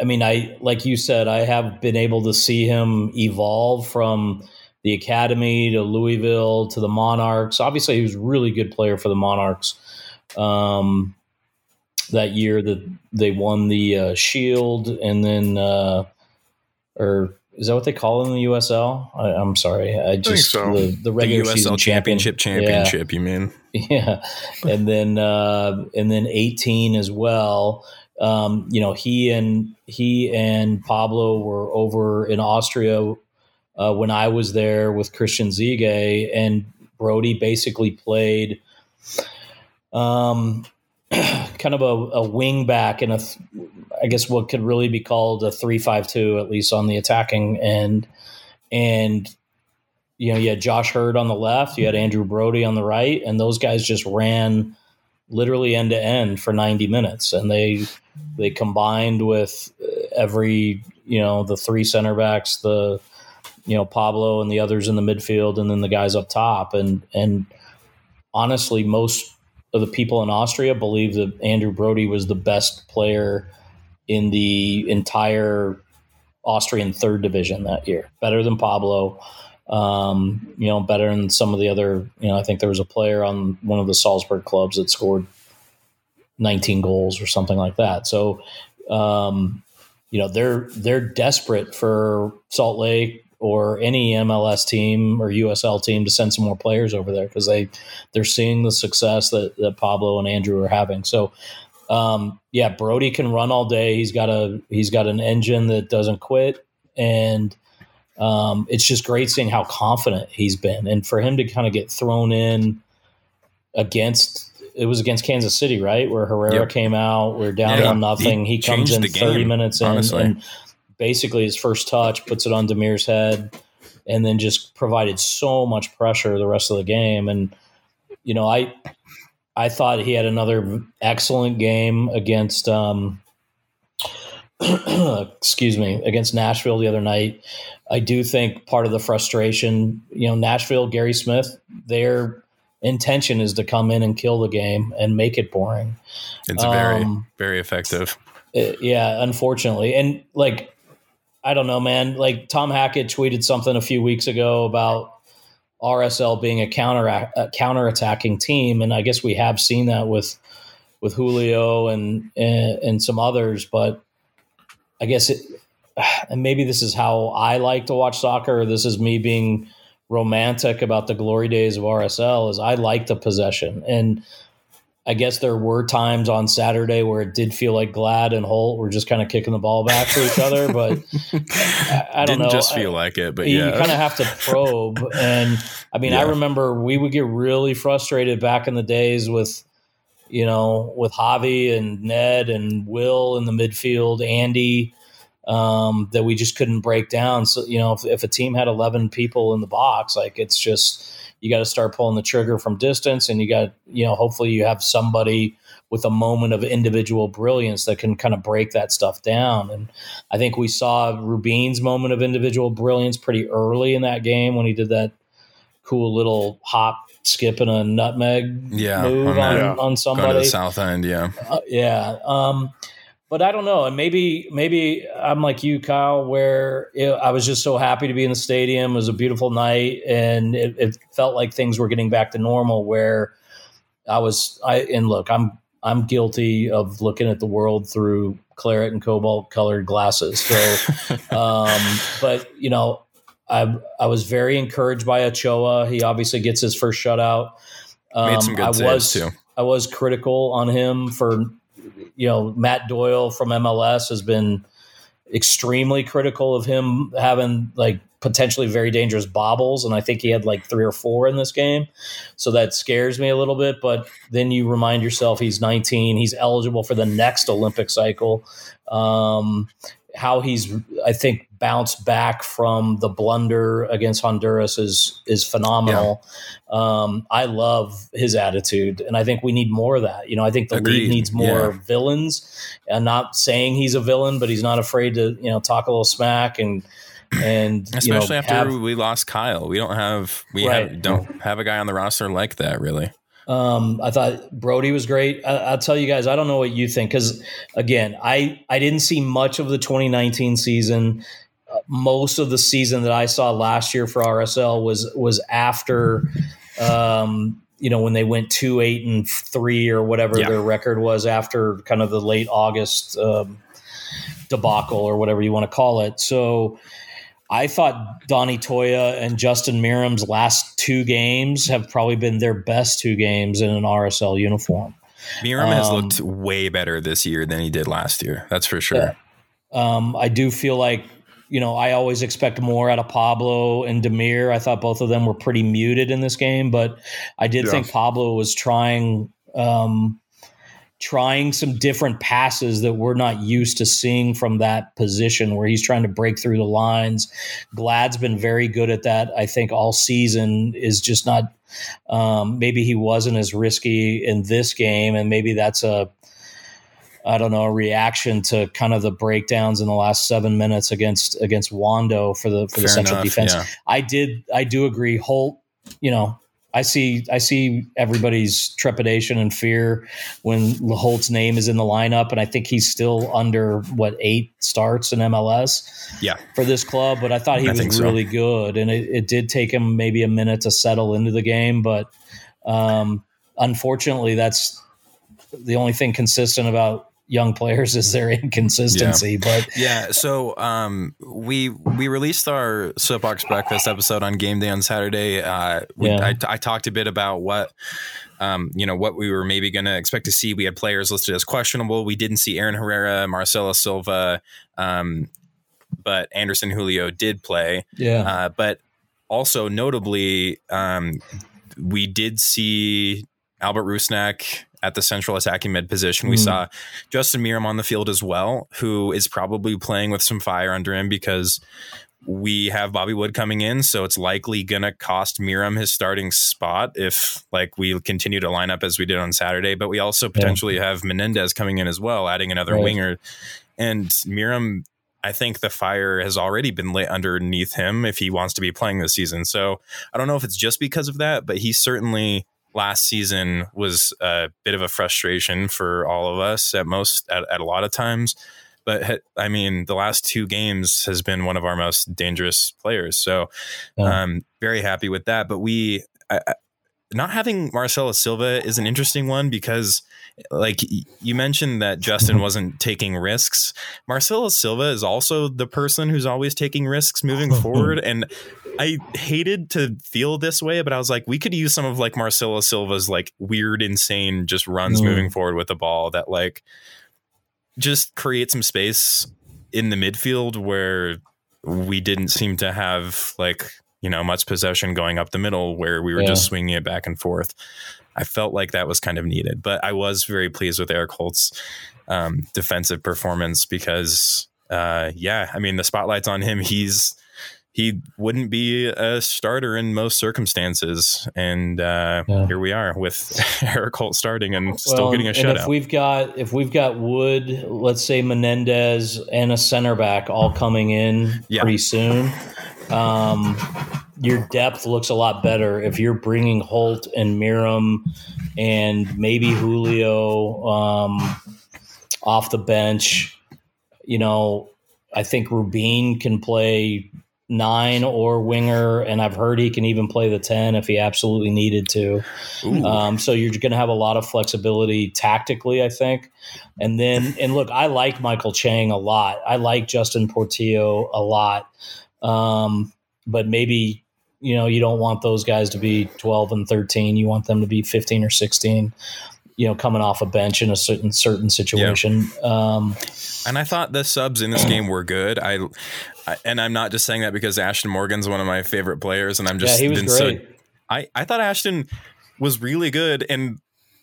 I mean, I like you said, I have been able to see him evolve from the academy to Louisville to the Monarchs. Obviously, he was a really good player for the Monarchs. Um, that year that they won the uh, Shield, and then uh, or is that what they call it in the USL? I, am sorry, I just so. the, the regular the USL season championship champion. championship. You mean? Yeah, and then uh, and then 18 as well. Um, you know, he and he and Pablo were over in Austria uh, when I was there with Christian Ziege, and Brody basically played um, kind of a, a wing back and a, I guess what could really be called a three-five-two, at least on the attacking end. And you know, you had Josh Hurd on the left, you had Andrew Brody on the right, and those guys just ran literally end to end for 90 minutes. And they they combined with uh, every you know the three center backs the you know Pablo and the others in the midfield and then the guys up top. And and honestly most of the people in Austria believe that Andrew Brody was the best player in the entire Austrian third division that year. Better than Pablo um, you know, better than some of the other. You know, I think there was a player on one of the Salzburg clubs that scored 19 goals or something like that. So, um, you know, they're they're desperate for Salt Lake or any MLS team or USL team to send some more players over there because they they're seeing the success that, that Pablo and Andrew are having. So. Um, yeah, Brody can run all day. He's got a he's got an engine that doesn't quit, and um, it's just great seeing how confident he's been, and for him to kind of get thrown in against it was against Kansas City, right, where Herrera Yep. came out, we're down Yeah, on nothing. he He, comes in the thirty minutes in, honestly. and basically his first touch puts it on Damir's head, and then just provided so much pressure the rest of the game. And you know, I I thought he had another excellent game against. Um, excuse me, against Nashville the other night. I do think part of the frustration, you know, Nashville, Gary Smith, their intention is to come in and kill the game and make it boring. It's very Um, very effective. Uh, yeah, unfortunately. And like, I don't know, man. Like Tom Hackett tweeted something a few weeks ago about RSL being a counter a counter attacking team, and I guess we have seen that with with Julio and and, and some others. But I guess it, and maybe this is how I like to watch soccer. Or this is me being romantic about the glory days of RSL. Is I like the possession and. I guess there were times on Saturday where it did feel like Glad and Holt were just kind of kicking the ball back to each other, but I, I don't Didn't know. just I- feel like it, but you yeah, kind of have to probe. And I mean, I remember we would get really frustrated back in the days with, you know, with Javi and Ned and Will in the midfield, Andy, um, that we just couldn't break down. So, you know, if, if a team had 11 people in the box, like it's just, you got to start pulling the trigger from distance and you got, you know, hopefully you have somebody with a moment of individual brilliance that can kind of break that stuff down. And I think we saw Rubin's moment of individual brilliance pretty early in that game when he did that cool little hop, skip, and a nutmeg Yeah, move on on, that. on, Going to somebody. the south end. Yeah, Uh, yeah. Um, but I don't know. And maybe, maybe I'm like you, Kyle, where you know, I was just so happy to be in the stadium. It was a beautiful night, and it, it felt like things were getting back to normal. Where I was, I and look, I'm I'm guilty of looking at the world through claret and cobalt colored glasses. So, um, but you know, I I was very encouraged by Ochoa. He obviously gets his first shutout. Um, made some good I saves was, too. I was critical on him for, you know, Matt Doyle from MLS has been extremely critical of him having like potentially very dangerous bobbles. And I think he had like three or four in this game. So that scares me a little bit. But then you remind yourself he's 19, he's eligible for the next Olympic cycle. Um, how he's, I think, bounced back from the blunder against Honduras is is phenomenal. Um, I love his attitude, and I think we need more of that. You know, I think the Agreed. league needs more Yeah. villains. I'm not saying he's a villain, but he's not afraid to you know talk a little smack and and you know, Especially after have- we lost Kyle, we don't have we Right. have, don't have a guy on the roster like that really. Um, I thought Brody was great. I, I'll tell you guys, I don't know what you think because again, I I didn't see much of the 2019 season. most of the season that I saw last year for RSL was was after um, you know when they went two eight and three or whatever Yeah. their record was after kind of the late August um, debacle or whatever you want to call it. So I thought Donny Toia and Justin Meram's last two games have probably been their best two games in an RSL uniform. Meram has Um, looked way better this year than he did last year. That's for sure. Um, I do feel like, you know, I always expect more out of Pablo and Damir. I thought both of them were pretty muted in this game, but I did Yeah. think Pablo was trying um, trying some different passes that we're not used to seeing from that position where he's trying to break through the lines. Glad's been very good at that. I think all season is just not um, maybe he wasn't as risky in this game and maybe that's a I don't know, a reaction to kind of the breakdowns in the last seven minutes against against Wondo for the for the central enough, defense. yeah. I did I do agree. Holt, you know, I see I see everybody's trepidation and fear when Holt's name is in the lineup, and I think he's still under what eight starts in MLS Yeah. for this club. But I thought he I was so. really good, and it, it did take him maybe a minute to settle into the game. But um, unfortunately, that's the only thing consistent about young players is their inconsistency. But Yeah, so um, we we released our soapbox breakfast episode on game day on Saturday. Uh, we, Yeah. I, I talked a bit about what um, you know what we were maybe going to expect to see. We had players listed as questionable. We didn't see Aaron Herrera, Marcelo Silva, um, but Anderson Julio did play. yeah, Uh, but also notably, um, we did see Albert Rusnak at the central attacking mid position. We Mm. saw Justin Meram on the field as well, who is probably playing with some fire under him because we have Bobby Wood coming in, so it's likely gonna cost Meram his starting spot if like we continue to line up as we did on Saturday. But we also potentially have Menendez coming in as well, adding another Right. winger. And Meram, I think the fire has already been lit underneath him if he wants to be playing this season. So I don't know if it's just because of that, but he certainly last season was a bit of a frustration for all of us at most at, at a lot of times. But I mean, the last two games has been one of our most dangerous players. So Yeah. um, very happy with that. But we I, not having Marcelo Silva is an interesting one because, like you mentioned, that Justin wasn't taking risks. Marcelo Silva is also the person who's always taking risks moving forward, and I hated to feel this way, but I was like, we could use some of like Marcelo Silva's like weird, insane just runs Mm. moving forward with the ball that like just create some space in the midfield where we didn't seem to have like you know much possession going up the middle where we were Yeah. just swinging it back and forth. I felt like that was kind of needed, but I was very pleased with Erik Holt's um, defensive performance because, uh, yeah, I mean the spotlight's on him. He's he wouldn't be a starter in most circumstances, and uh, Yeah. here we are with Erik Holt starting and still getting a and if shutout. we've got if we've got Wood, let's say Menendez and a center back all coming in Yeah. pretty soon, um, your depth looks a lot better if you're bringing Holt and Meram and maybe Julio um, off the bench. You know, I think Rubin can play nine or winger, and I've heard he can even play the ten if he absolutely needed to. Um, so you're going to have a lot of flexibility tactically, I think. And then, and look, I like Michael Chang a lot. I like Justin Portillo a lot. Um, but maybe, you know, you don't want those guys to be 12 and 13. You want them to be 15 or 16, you know, coming off a bench in a certain, certain situation. Um, And I thought the subs in this game were good. I, I and I'm not just saying that because Ashtone Morgan's one of my favorite players, and I'm yeah, just he was been so. I I thought Ashtone was really good, and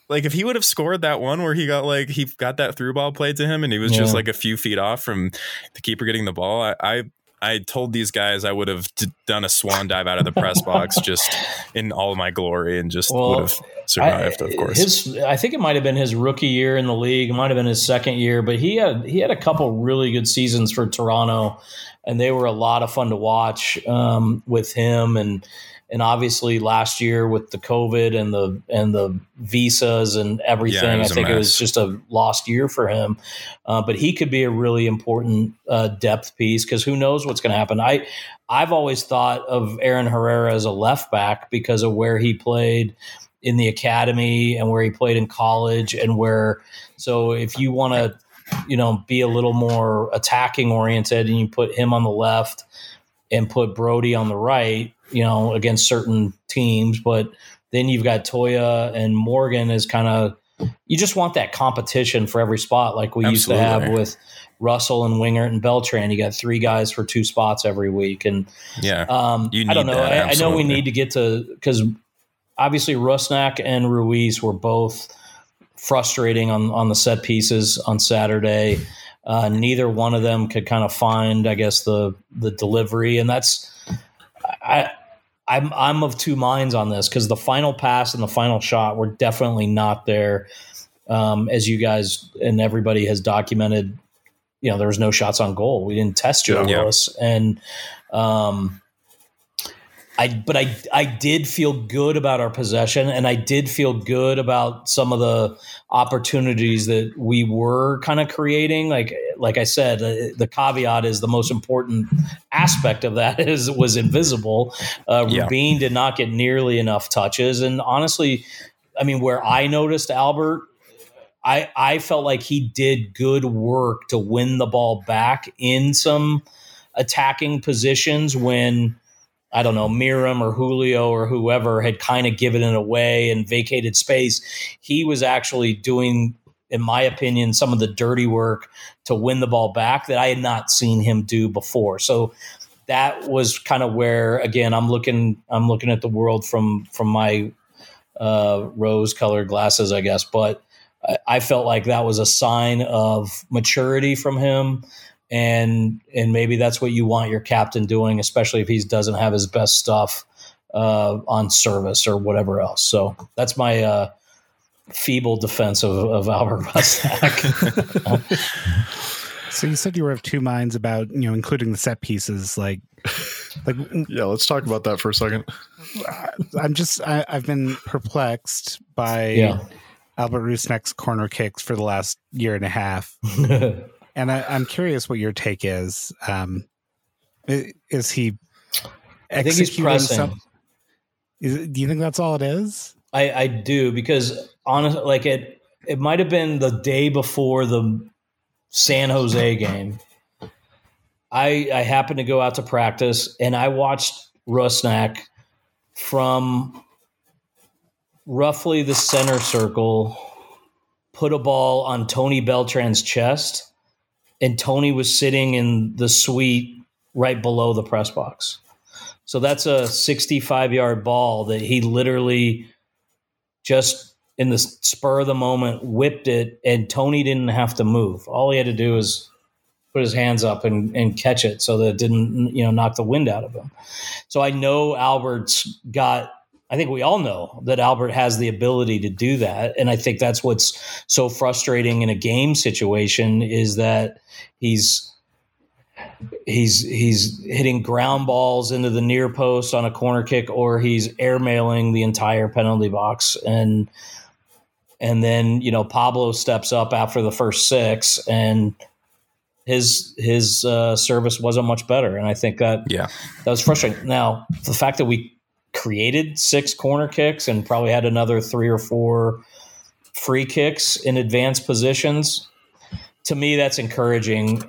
like if he would have scored that one where he got like he got that through ball played to him, and he was just like a few feet off from the keeper getting the ball. I I, I told these guys I would have d- done a swan dive out of the press box just in all my glory and just Well, would have survived, I, of course. His, I think it might have been his rookie year in the league. It might have been his second year, but he had he had a couple really good seasons for Toronto, and they were a lot of fun to watch um, with him and and obviously last year with the COVID and the and the visas and everything, Yeah, I think it was just a lost year for him. Uh, but he could be a really important uh, depth piece because who knows what's going to happen. I I've always thought of Aaron Herrera as a left back because of where he played in the academy and where he played in college and where so if you want to you know be a little more attacking oriented and you put him on the left and put Brody on the right you know against certain teams but then you've got Toia and Morgan is kind of you just want that competition for every spot like we used to have with Russell and Wingert and Beltran you got three guys for two spots every week and yeah. um, I don't know. I, I know we need to get to because obviously Rusnak and Ruiz were both frustrating on on the set pieces on Saturday. Uh, neither one of them could kind of find, I guess, the the delivery, and that's I. I'm I'm of two minds on this because the final pass and the final shot were definitely not there, um, as you guys and everybody has documented. You know, there was no shots on goal. We didn't test Joe Yeah. Willis, and um, I but I I did feel good about our possession and I did feel good about some of the opportunities that we were kind of creating like like I said uh, the caveat is the most important aspect of that is was invisible uh Yeah. Rubin did not get nearly enough touches and honestly I mean where I noticed Albert I I felt like he did good work to win the ball back in some attacking positions when I don't know, Meram or Julio or whoever had kind of given it away and vacated space. He was actually doing, in my opinion, some of the dirty work to win the ball back that I had not seen him do before. So that was kind of where, again, I'm looking, I'm looking at the world from from my uh, rose-colored glasses, I guess. But I felt like that was a sign of maturity from him and and maybe that's what you want your captain doing, especially if he doesn't have his best stuff uh, on service or whatever else. So that's my uh, feeble defense of, of Albert Rusnak. So you said you were of two minds about you know including the set pieces. Like, like Yeah, let's talk about that for a second. I'm just I, I've been perplexed by yeah, Albert Rusnak's corner kicks for the last year and a half, and I, I'm curious what your take is. Um, is he? I think he's executing pressing. some- is, do you think that's all it is? I, I do because honestly, like it, it might have been the day before the San Jose game. I I happened to go out to practice and I watched Rusnak from roughly the center circle put a ball on Tony Beltran's chest, and Tony was sitting in the suite right below the press box. So that's a 65 yard ball that he literally just in the spur of the moment whipped it, and Tony didn't have to move. All he had to do was put his hands up and, and catch it so that it didn't you know knock the wind out of him. So I know Albert's got. I think we all know that Albert has the ability to do that, and I think that's what's so frustrating in a game situation is that he's he's he's hitting ground balls into the near post on a corner kick or he's airmailing the entire penalty box and and then you know Pablo steps up after the first six and his his uh, service wasn't much better and I think that Yeah. that was frustrating. Now the fact that we created six corner kicks and probably had another three or four free kicks in advanced positions to me that's encouraging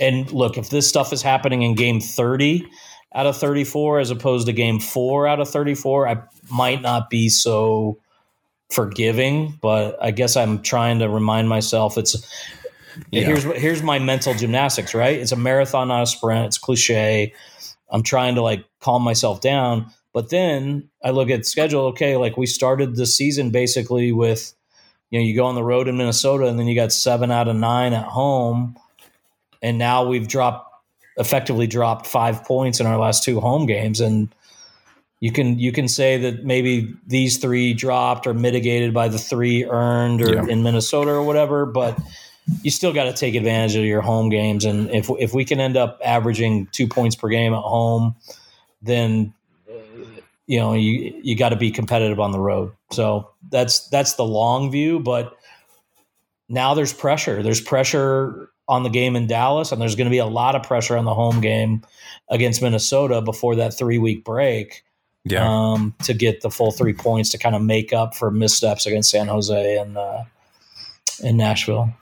and look, if this stuff is happening in game 30 out of 34 as opposed to game four out of 34, I might not be so forgiving, but I guess I'm trying to remind myself it's Yeah. here's here's my mental gymnastics, right? It's a marathon, not a sprint. It's cliche. I'm trying to like calm myself down. But then I look at schedule, okay, like we started the season basically with you know, you go on the road in Minnesota and then you got seven out of nine at home and now we've dropped effectively dropped five points in our last two home games, and you can you can say that maybe these three dropped or mitigated by the three earned or Yeah. in Minnesota or whatever, but you still got to take advantage of your home games. And if if we can end up averaging two points per game at home, then you know you you got to be competitive on the road. So that's that's the long view, but now there's pressure. There's pressure on the game in Dallas, and there's going to be a lot of pressure on the home game against Minnesota before that three week break Yeah. um, to get the full three points to kind of make up for missteps against San Jose and uh, in Nashville.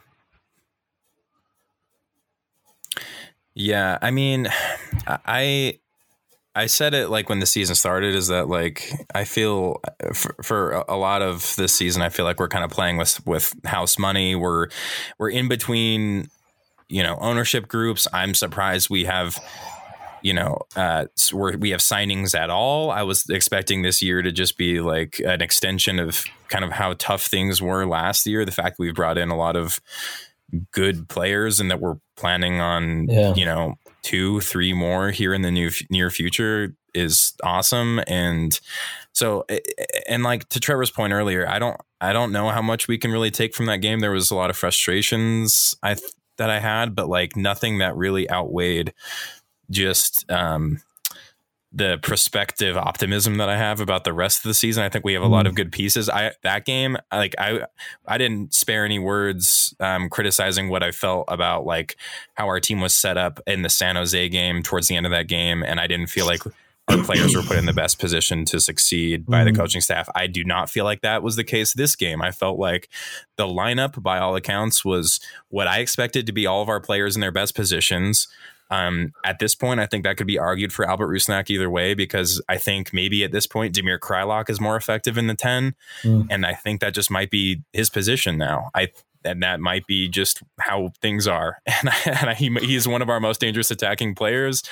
Yeah, I mean, I I said it like when the season started is that like I feel for, for a lot of this season I feel like we're kind of playing with with house money. We're we're in between you know ownership groups. I'm surprised we have you know uh we're, we have signings at all. I was expecting this year to just be like an extension of kind of how tough things were last year. The fact that we've brought in a lot of good players and that we're planning on Yeah. you know two three more here in the new near future is awesome. And so and like to trevor's point earlier i don't i don't know how much we can really take from that game. There was a lot of frustrations i th- that i had but like nothing that really outweighed just um the prospective optimism that I have about the rest of the season. I think we have a lot of good pieces. I that game, I- like I I didn't spare any words um, criticizing what I felt about like how our team was set up in the San Jose game towards the end of that game, and I didn't feel like our players were put in the best position to succeed by the Mhm. coaching staff. I do not feel like that was the case this game. I felt like the lineup, by all accounts, was what I expected to be all of our players in their best positions. Um, at this point, I think that could be argued for Albert Rusnak either way because I think maybe at this point, Damir Kreilach is more effective in the 10. Mm. And I think that just might be his position now. I and that might be just how things are. And, I, and I, he, is one of our most dangerous attacking players,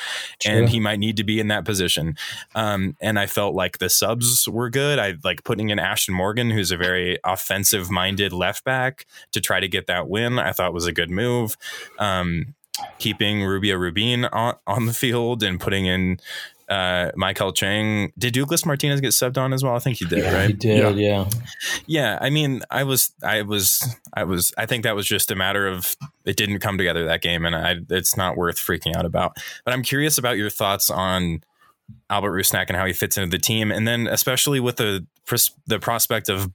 Sure. and he might need to be in that position. Um, and I felt like the subs were good. I like putting in Ashtone Morgan, who's a very offensive minded left back, to try to get that win. I thought was a good move. Um, keeping Rubio Rubin on, on the field and putting in uh, Michael Chang. Did Douglas Martinez get subbed on as well? I think he did, Yeah, right? he did. Yeah. Yeah, I mean, I was, I was, I was. I think that was just a matter of it didn't come together that game, and I, it's not worth freaking out about. But I'm curious about your thoughts on Albert Rusnak and how he fits into the team, and then especially with the the prospect of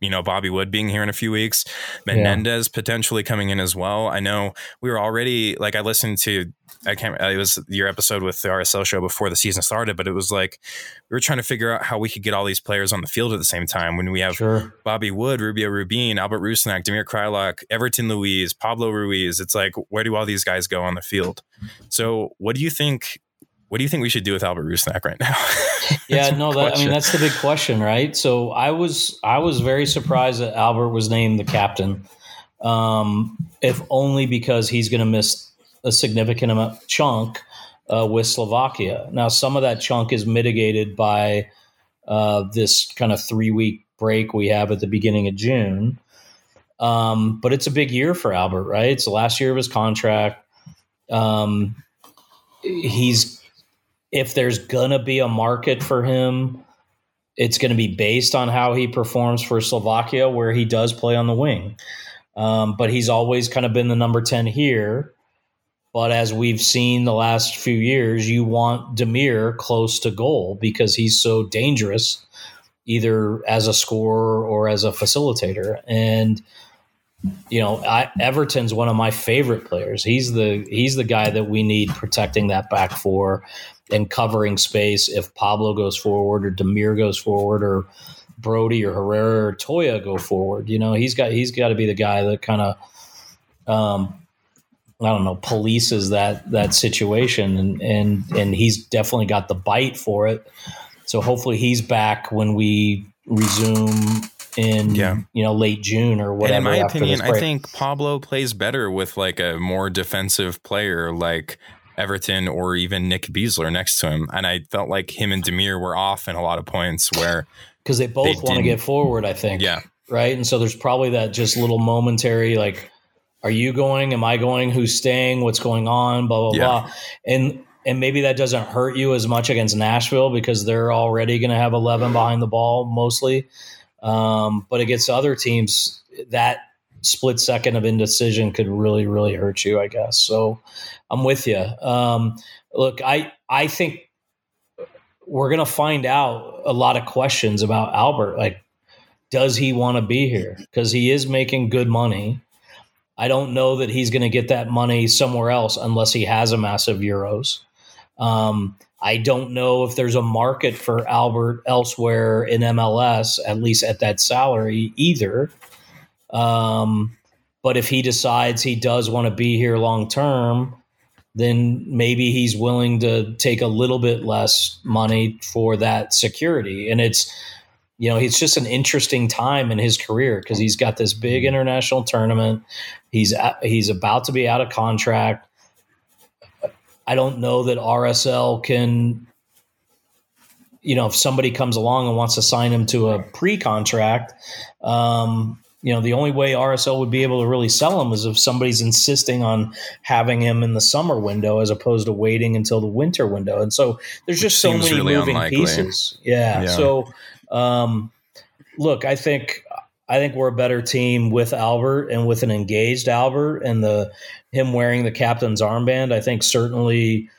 you know Bobby Wood being here in a few weeks, Menendez potentially coming in as well. I know we were already like I listened to I can't uh, it was your episode with the RSL show before the season started, but it was like we were trying to figure out how we could get all these players on the field at the same time when we have Sure. Bobby Wood, Rubio Rubin, Albert Rusnak, Damir Kreilach, Everton Luiz, Pablo Ruiz. It's like, where do all these guys go on the field? So, what do you think? What do you think we should do with Albert Rusnak right now? Yeah, no, that, I mean that's the big question, right? So I was I was very surprised that Albert was named the captain, um, if only because he's going to miss a significant amount chunk uh, with Slovakia. Now, some of that chunk is mitigated by uh, this kind of three week break we have at the beginning of June. Um, but it's a big year for Albert, right? It's the last year of his contract. Um, he's if there's gonna be a market for him, it's going to be based on how he performs for Slovakia, where he does play on the wing. Um, but he's always kind of been the number 10 here. But as we've seen the last few years, you want Damir close to goal because he's so dangerous, either as a scorer or as a facilitator. And you know, I, Everton's one of my favorite players. He's the he's the guy that we need protecting that back four and covering space if Pablo goes forward or Damir goes forward or Brody or Herrera or Toia go forward. You know, he's got he's got to be the guy that kind of um I don't know, polices that that situation and and and he's definitely got the bite for it. So hopefully he's back when we resume in Yeah. you know late June or whatever. and in my opinion, I think Pablo plays better with like a more defensive player like Everton or even Nick Besler next to him. And I felt like him and Damir were off in a lot of points where, because they both want to get forward. I think. yeah, right? And so there's probably that just little momentary like, Are you going? Am I going? Who's staying? What's going on? Blah blah Yeah. blah. And and maybe that doesn't hurt you as much against Nashville because they're already going to have 11 behind the ball mostly. Um, but against other teams, that split second of indecision could really, really hurt you, I guess. So I'm with you. Um, look, I, I think we're to find out a lot of questions about Albert. Like, does he want to be here? Because he is making good money. I don't know that he's to get that money somewhere else unless he has a massive Euros. Um, I don't know if there's a market for Albert elsewhere in MLS, at least at that salary either. Um, but if he decides he does want to be here long term, then maybe he's willing to take a little bit less money for that security. And it's, you know, it's just an interesting time in his career because he's got this big international tournament. He's he's about to be out of contract. I don't know that RSL can, you know, if somebody comes along and wants to sign him to a pre-contract, um, you know, the only way RSL would be able to really sell him is if somebody's insisting on having him in the summer window as opposed to waiting until the winter window. And so there's just so many really moving unlikely. pieces. Yeah. Yeah. So, um, look, I think I think we're a better team with Albert and with an engaged Albert and the him wearing the captain's armband. I think certainly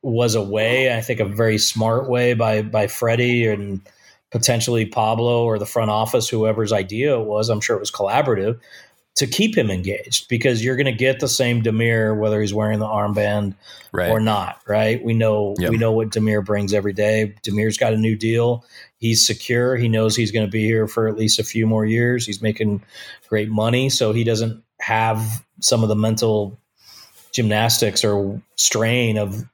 was a way. I think a very smart way by by Freddy and potentially Pablo or the front office, whoever's idea it was. I'm sure it was collaborative to keep him engaged because you're going to get the same Damir whether he's wearing the armband Right. or not, right? We know Yep. we know what Damir brings every day. Damir's got a new deal. He's secure. He knows he's going to be here for at least a few more years. He's making great money, so he doesn't have some of the mental gymnastics or strain of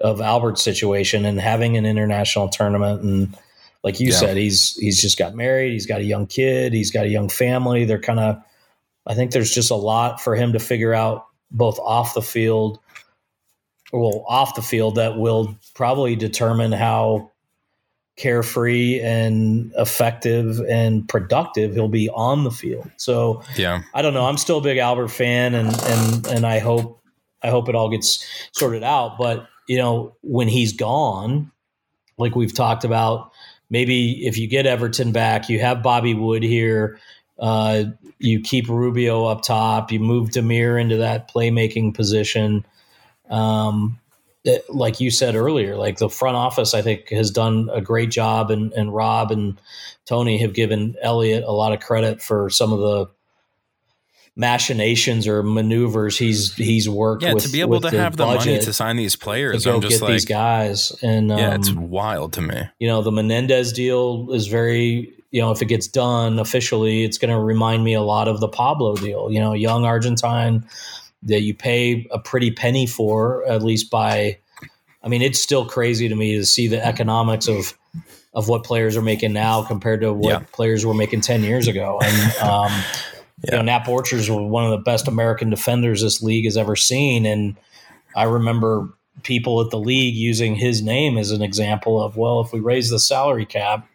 of Albert's situation and having an international tournament and like you Yeah. said, he's he's just got married, he's got a young kid, he's got a young family. They're kind of I think there's just a lot for him to figure out both off the field well off the field that will probably determine how carefree and effective and productive he'll be on the field. So yeah. I don't know. I'm still a big Albert fan, and and and I hope I hope it all gets sorted out. But you know, when he's gone, like we've talked about, maybe if you get Everton back, you have Bobby Wood here. Uh, you keep Rubio up top. You move Damir into that playmaking position. Um, it- like you said earlier, like the front office, I think has done a great job, and and Rob and Tony have given Elliot a lot of credit for some of the machinations or maneuvers he's he's worked Yeah, with to be able to have the money to sign these to players, go I'm get like, these guys and um, yeah, it's wild to me. you know the Menendez deal is very you know if it gets done officially it's going to remind me a lot of the Pablo deal you know young Argentine that you pay a pretty penny for at least by I mean it's still crazy to me to see the economics of of what players are making now compared to what Yeah. players were making 10 years ago and um you know Nat Borchers was one of the best American defenders this league has ever seen and I remember people at the league using his name as an example of well if we raise the salary cap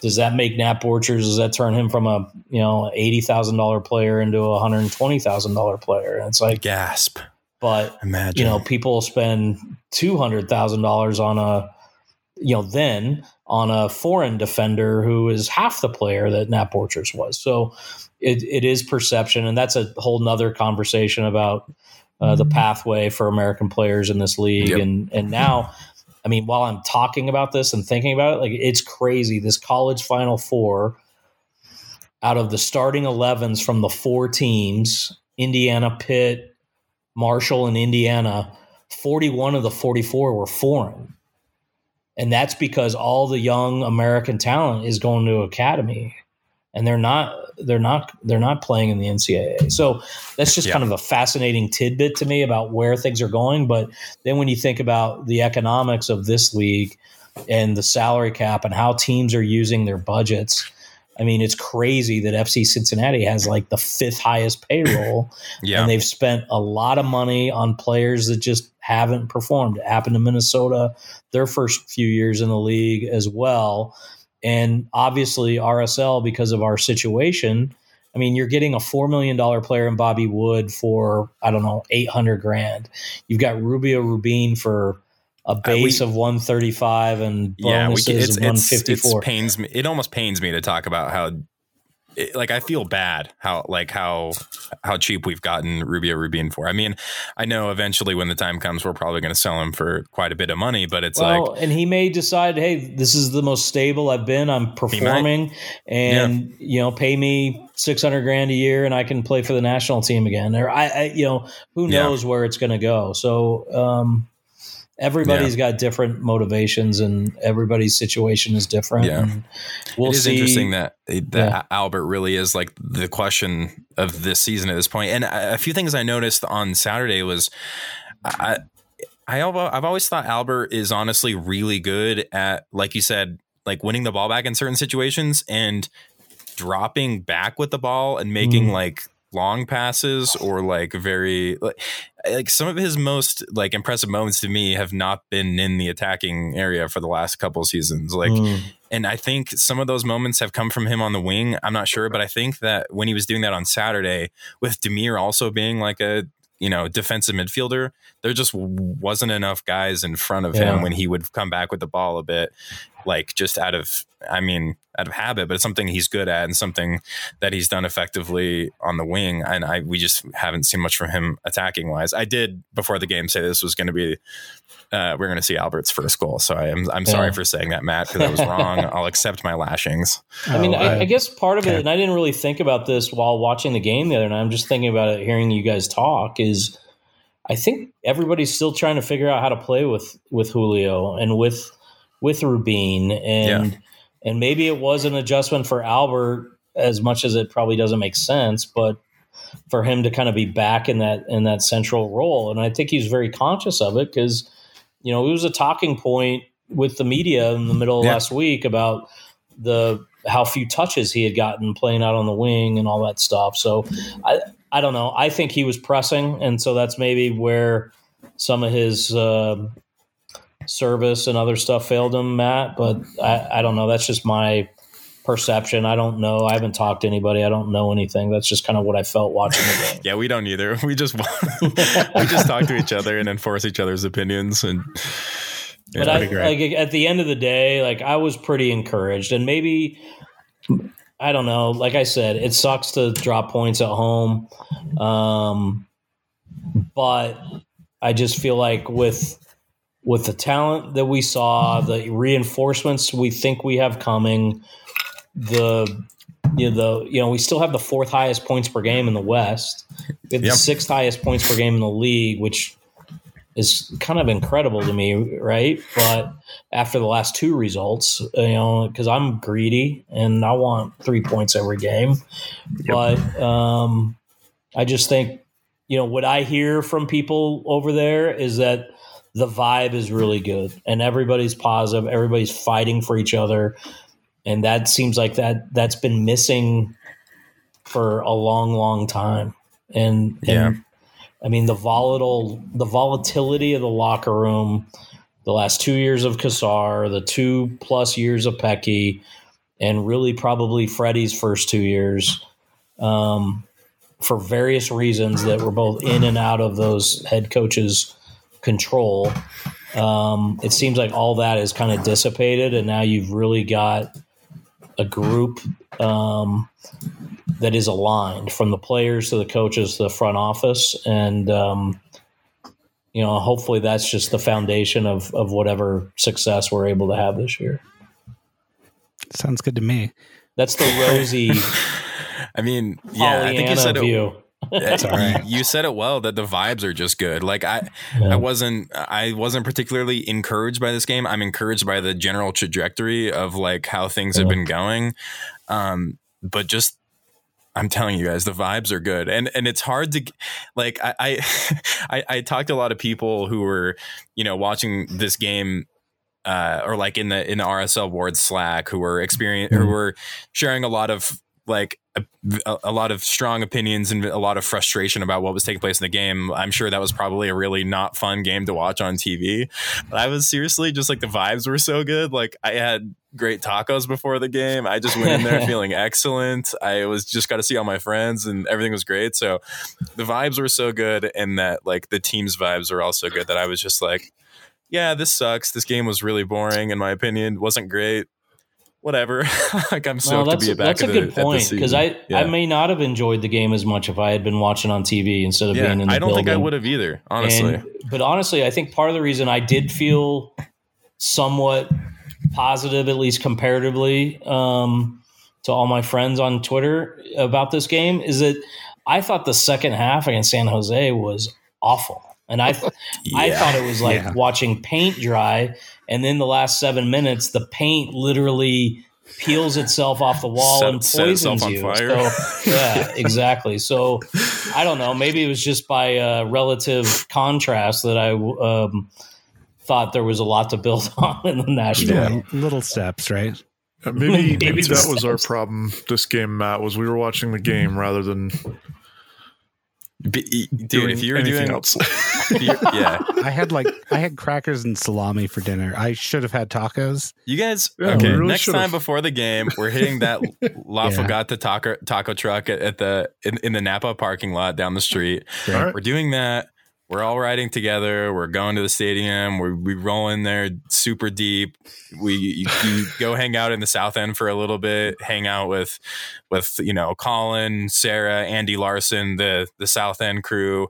does that make Nat Borchers does that turn him from a you know eighty thousand dollar player into a hundred and twenty thousand dollar player and it's like Gasp. but Imagine. you know people spend two hundred thousand dollars on a you know then on a foreign defender who is half the player that Nat Borchers was so it, it is perception and that's a whole nother conversation about uh, the pathway for American players in this league. Yep. and and now I mean while I'm talking about this and thinking about it like it's crazy. This college final four out of the starting 11s from the four teams Indiana Pitt Marshall and Indiana 41 of the 44 were foreign. And that's because all the young American talent is going to academy and they're not they're not they're not playing in the NCAA. So that's just Yeah. kind of a fascinating tidbit to me about where things are going. But then when you think about the economics of this league and the salary cap and how teams are using their budgets, I mean, it's crazy that FC Cincinnati has like the fifth highest payroll yeah. and they've spent a lot of money on players that just haven't performed. It happened to Minnesota their first few years in the league as well. And obviously, RSL, because of our situation, I mean, you're getting a four million dollar player in Bobby Wood for I don't know eight hundred grand. You've got Rubio Rubin for a base uh, we, of 135 and bonuses yeah, we, it's, of 154. It's, pains me. It almost pains me to talk about how it, like I feel bad how like how how cheap we've gotten Rubio Rubin for. I mean, I know eventually when the time comes, we're probably going to sell him for quite a bit of money, but it's well, like, and he may decide, hey, this is the most stable I've been. I'm performing, and yeah. you know, pay me six hundred grand a year, and I can play for the national team again. Or I, I you know, who knows yeah. where it's going to go. So, um, everybody's yeah. got different motivations and everybody's situation is different. Yeah. We'll it is see. interesting that, that yeah. Albert really is like the question of this season at this point. And a few things I noticed on Saturday was I, I, I've always thought Albert is honestly really good at, like you said, like winning the ball back in certain situations and dropping back with the ball and making mm. like long passes or like very like, like some of his most like impressive moments to me have not been in the attacking area for the last couple seasons. Like mm. and i think some of those moments have come from him on the wing. I'm not sure but i think that when he was doing that on saturday with Damir also being like a you know defensive midfielder there just wasn't enough guys in front of yeah. him when he would come back with the ball a bit like just out of I mean out of habit, but it's something he's good at and something that he's done effectively on the wing. And I we just haven't seen much from him attacking wise. I did before the game say this was going to be uh, we're going to see Albert's first goal. So I am I'm yeah. sorry for saying that, Matt, because I was wrong. I'll accept my lashings. I mean, oh, I, I, guess part of okay. it, and I didn't really think about this while watching the game the other night. I'm just thinking about it, hearing you guys talk. Is I think everybody's still trying to figure out how to play with with Julio and with with Rubin and yeah. and maybe it was an adjustment for Albert as much as it probably doesn't make sense, but for him to kind of be back in that in that central role, and I think he's very conscious of it because you know it was a talking point with the media in the middle of yeah. last week about the how few touches he had gotten playing out on the wing and all that stuff. So I I don't know. I think he was pressing, and so that's maybe where some of his uh, service and other stuff failed him, Matt. But I, I don't know. That's just my perception. I don't know. I haven't talked to anybody. I don't know anything. That's just kind of what I felt watching the game. yeah, we don't either. We just we just talk to each other and enforce each other's opinions and. Yeah, but I, like at the end of the day, like I was pretty encouraged, and maybe I don't know. Like I said, it sucks to drop points at home, um, but I just feel like with with the talent that we saw, the reinforcements we think we have coming, the you know, the you know we still have the fourth highest points per game in the West. We have yep. the sixth highest points per game in the league, which is kind of incredible to me, right? But after the last two results, you know, because I'm greedy and I want three points every game, yep. but um, I just think you know what I hear from people over there is that the vibe is really good and everybody's positive everybody's fighting for each other and that seems like that that's been missing for a long long time and, yeah. and i mean the volatile the volatility of the locker room the last two years of Cassar, the two plus years of Petke, and really probably Freddy's first two years, um, for various reasons that were both in and out of those head coaches' control. Um, it seems like all that is kind of dissipated, and now you've really got a group um, that is aligned from the players to the coaches to the front office, and um, you know, hopefully that's just the foundation of of whatever success we're able to have this year. Sounds good to me. That's the rosy. I mean, yeah, I think you said it That's all right. You said it well that the vibes are just good. Like I, yeah. I wasn't, I wasn't particularly encouraged by this game. I'm encouraged by the general trajectory of like how things yeah. have been going. Um, but just I'm telling you guys, the vibes are good, and and it's hard to like. I I, I talked to a lot of people who were you know watching this game uh, or like in the in the RSL Ward Slack who were experience mm-hmm. who were sharing a lot of like a, a, lot of strong opinions and a lot of frustration about what was taking place in the game. I'm sure that was probably a really not fun game to watch on TV. But I was seriously just like the vibes were so good. Like I had great tacos before the game. I just went in there feeling excellent. I was just got to see all my friends and everything was great. So the vibes were so good and that like the team's vibes were also good that I was just like, yeah, this sucks. This game was really boring in my opinion. wasn't great. Whatever. like I'm No, stoked that's, to be back. that's a the- good point because. I, Yeah. I may not have enjoyed the game as much if I had been watching on TV instead of yeah, being in the I don't building. think I would have either, honestly. And- but honestly, I think part of the reason I did feel somewhat positive, at least comparatively, um, to all my friends on Twitter about this game is that I thought the second half against San Jose was awful. And I, I Yeah. thought it was like Yeah. watching paint dry, and then the last seven minutes, the paint literally peels itself off the wall Set- and set itself poisons you. So, yeah, exactly. So I don't know. Maybe it was just by uh, relative contrast that I um, thought there was a lot to build on in the national. Yeah, little steps, right? Uh, maybe Maybe maybe that was our problem this game, Matt. Was we were watching the game rather than B- dude, doing if you're anything doing, else. if you- yeah, I had like I had crackers and salami for dinner. I should have had tacos. You guys, Yeah, okay. we really next should've. time before the game, we're hitting that La Yeah. Fogata taco taco truck at, at the in, in the Napa parking lot down the street. All right. We're doing that. We're all riding together. We're going to the stadium. We we roll in there super deep. We you, you go hang out in the South End for a little bit. Hang out with with you know Colin, Sarah, Andy Larson, the the South End crew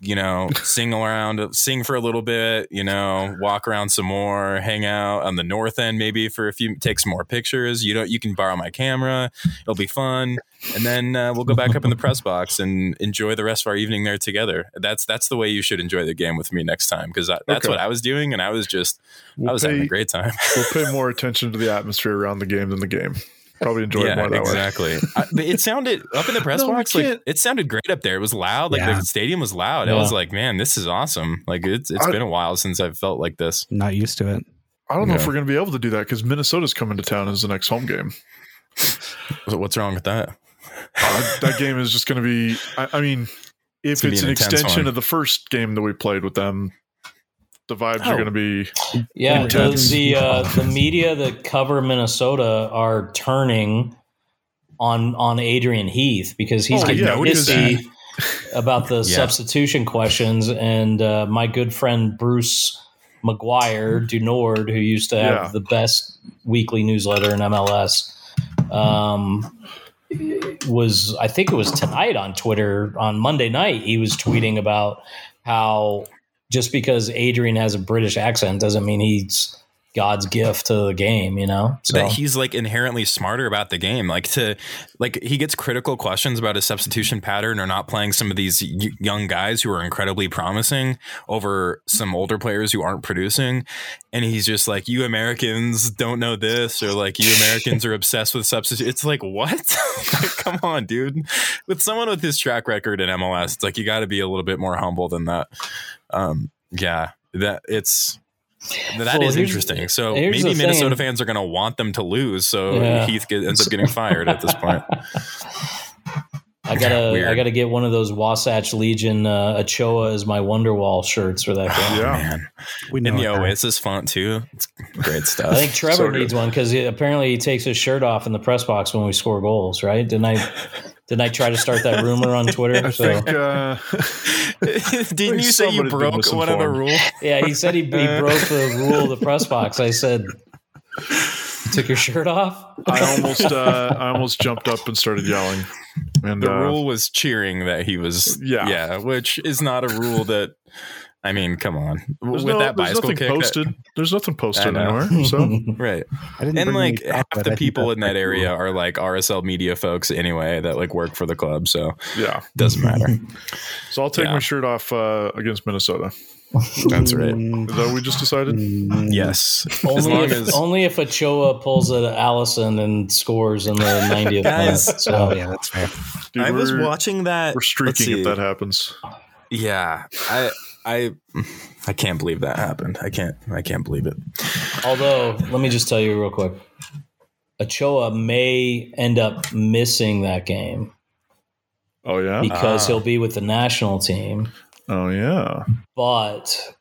you know, sing around, sing for a little bit, you know, walk around some more, hang out on the north end maybe for a few, take some more pictures. You don't, you can borrow my camera. It'll be fun, and then uh, we'll go back up in the press box and enjoy the rest of our evening there together. That's that's the way you should enjoy the game with me next time because that's Okay. what I was doing, and I was just I We'll was having a great time. we'll pay more attention to the atmosphere around the game than the game. Probably enjoy it more that way. exactly. It sounded up in the press No, box. Like it sounded great up there. It was loud. Like Yeah. the stadium was loud. I was like, man, this is awesome. Like it's it's I- been a while since I've felt like this. Not used to it. I don't know if we're going to be able to do that because Minnesota's coming to town as the next home game. So What's wrong with that? Uh, that game is just going to be. I, I mean, if gonna it's an an extension one. of the first game that we played with them, the vibes Oh. are going to be. Yeah, the Intense. the, uh, the media that cover Minnesota are turning on on Adrian Heath because he's Oh, getting yeah, what is pissy about the Yeah. substitution questions, and uh, my good friend Bruce McGuire Dunord, who used to have Yeah. the best weekly newsletter in MLS. Um, was I think it was tonight on Twitter on Monday night he was tweeting about how just because Adrian has a British accent doesn't mean he's God's gift to the game, you know. So that he's like inherently smarter about the game. Like to like he gets critical questions about his substitution pattern or not playing some of these young guys who are incredibly promising over some older players who aren't producing, and he's just like, "You Americans don't know this," or like, "You Americans are obsessed with substitute." It's like, what? Like, come on, dude. With someone with his track record in MLS, it's like you got to be a little bit more humble than that. Um, yeah, that it's. That Well, is interesting. So maybe Minnesota thing. fans are going to want them to lose. So Yeah. Heath get, ends up getting fired at this point. I gotta Weird. I gotta get one of those Wasatch Legion uh, Ochoa as my Wonderwall shirts for that game. Yeah. Man, We know in the it, Aaron. Oasis font too. It's great stuff. I think Trevor So good. needs one because apparently he takes his shirt off in the press box when we score goals. Right? Didn't I? Didn't I try to start that rumor on Twitter? I So think. Uh, Didn't you say you broke one of the rules? yeah, he said he, he broke the rule of the press box. I said, "You took your shirt off." I almost. Uh, I almost jumped up and started yelling. And The uh, rule was cheering that he was. Yeah. yeah, which is not a rule that. I mean, come on. There's, With no, that there's bicycle nothing kick, that- posted. there's nothing posted know. anywhere. So right? I didn't And like half chocolate. the people in that pretty area cool. are like RSL media folks anyway that like work for the club, so yeah. doesn't matter. So I'll take Yeah. my shirt off uh, against Minnesota. That's right. Mm, Is that what we just decided? mm, Yes, as Only long if, as only if Ochoa pulls at Alisson and scores in the 90th minute. Guys. Oh So yeah, that's fair. Dude, I was watching that. We're streaking if that happens. Yeah, I, I, I can't believe that happened. I can't. I can't believe it. Although, let me just tell you real quick. Ochoa may end up missing that game Oh yeah. because Ah. he'll be with the national team. Oh yeah. But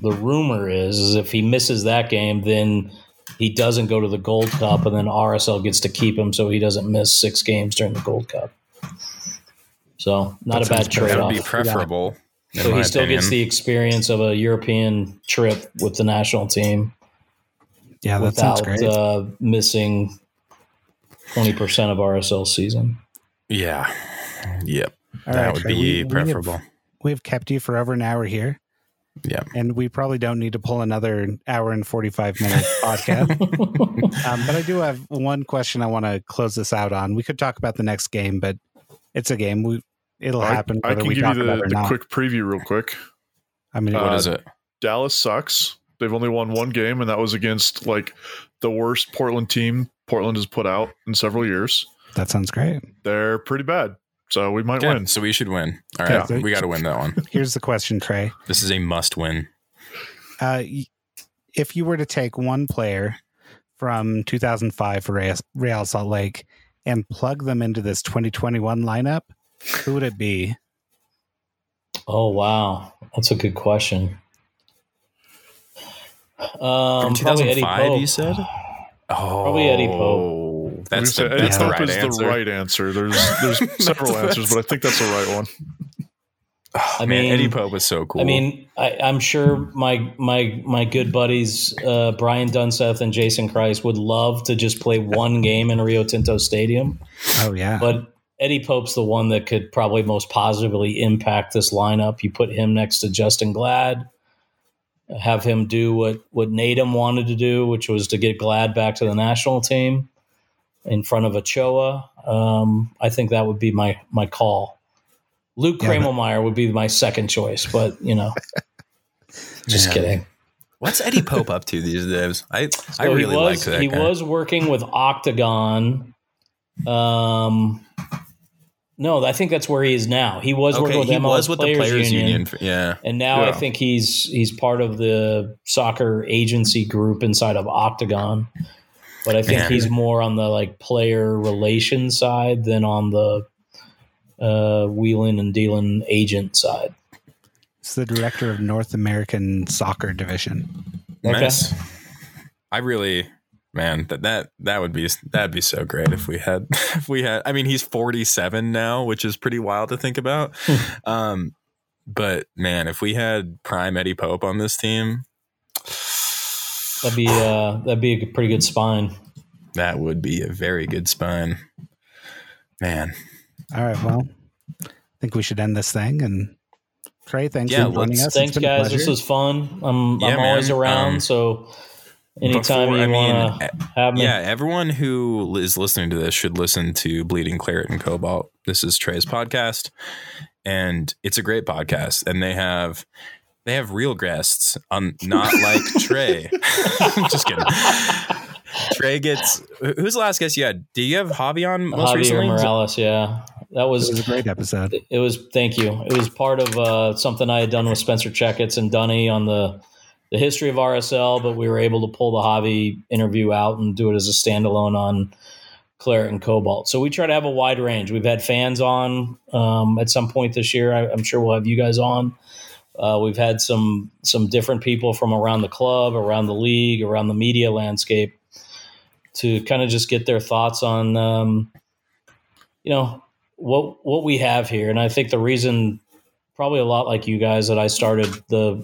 the rumor is, is if he misses that game, then he doesn't go to the Gold Cup, and then RSL gets to keep him, so he doesn't miss six games during the Gold Cup. So not That a bad trade That off. would be preferable. in So he still opinion. gets the experience of a European trip with the national team Yeah, that sounds great. uh, missing twenty percent of RSL season. Yeah. Yep. All that right, would Trey, be we- we have- preferable. We've kept you for over an hour here, Yeah. and we probably don't need to pull another hour and 45 minute podcast. Um, but I do have one question I want to close this out on. We could talk about the next game, but it's a game. We it'll I, happen I can we give you the, the quick preview real quick. I mean, What Uh, is it? Dallas sucks. They've only won one game, and that was against like the worst Portland team Portland has put out in several years. that sounds great. They're pretty bad, so we might Okay, win. so we should win. All right. Okay, right. so- we got to win that one. Here's the question, Trey. This is a must win. Uh, if you were to take one player from 2005 for Real, Real Salt Lake and plug them into this 2021 lineup, who would it be? Oh wow, that's a good question. From Um, probably Eddie 2005, Pope. you said? Oh, Probably Eddie Pope. That's the, say, that's the right is answer. the right answer. There's there's several That's- answers, but I think that's the right one. Oh, I man, mean- Eddie Pope was so cool. I mean, I, I'm sure my my my good buddies uh, Brian Dunseth and Jason Kreis would love to just play one game in Rio Tinto Stadium, Oh yeah, but Eddie Pope's the one that could probably most positively impact this lineup. You put him next to Justin Glad, have him do what what Natum wanted to do, which was to get Glad back to the national team in front of Ochoa. Um, I think that would be my my call. Luke Yeah, Kreamalmeyer would be my second choice, but you know, just kidding. What's Eddie Pope up to these days? I I really he like was that he guy. was working with Octagon. Um, no, I think that's where he is now. He was working with he MLS was with Players the Players Union, Union. Yeah. and now I think he's he's part of the soccer agency group inside of Octagon. But I think Man. he's more on the like player relation side than on the uh, wheeling and dealing agent side. it's the director of North American Soccer Division. Okay. Nice. I really, man, that that that would be that'd be so great if we had if we had. I mean, he's forty seven now, which is pretty wild to think about. um, but man, if we had prime Eddie Pope on this team, That'd be uh, that'd be a pretty good spine. that would be a very good spine. Man, All right, well, I think we should end this thing. And Trey, thanks Yeah, for joining let's- Thanks, been a guys. This was fun. I'm, Yeah, I'm always around. Um, so anytime before- you I mean, want have me. yeah, everyone who is listening to this should listen to Bleeding Claret and Cobalt. This is Trey's podcast, and it's a great podcast. And they have they have real guests on, not like Trey. Just kidding. Trey gets who's the last guest you had? Do you have Javi on most Javier recently? Morales. Yeah, that It was was a great episode. it was. Thank you. It was part of uh, something I had done with Spencer Checketts and Dunny on the the history of RSL, but we were able to pull the Javi interview out and do it as a standalone on Claret and Cobalt. So we try to have a wide range. We've had fans on um, at some point this year. I, I'm sure we'll have you guys on. Uh, we've had some some different people from around the club, around the league, around the media landscape to kind of just get their thoughts on um, you know what what we have here. And I think the reason, probably a lot like you guys, that I started the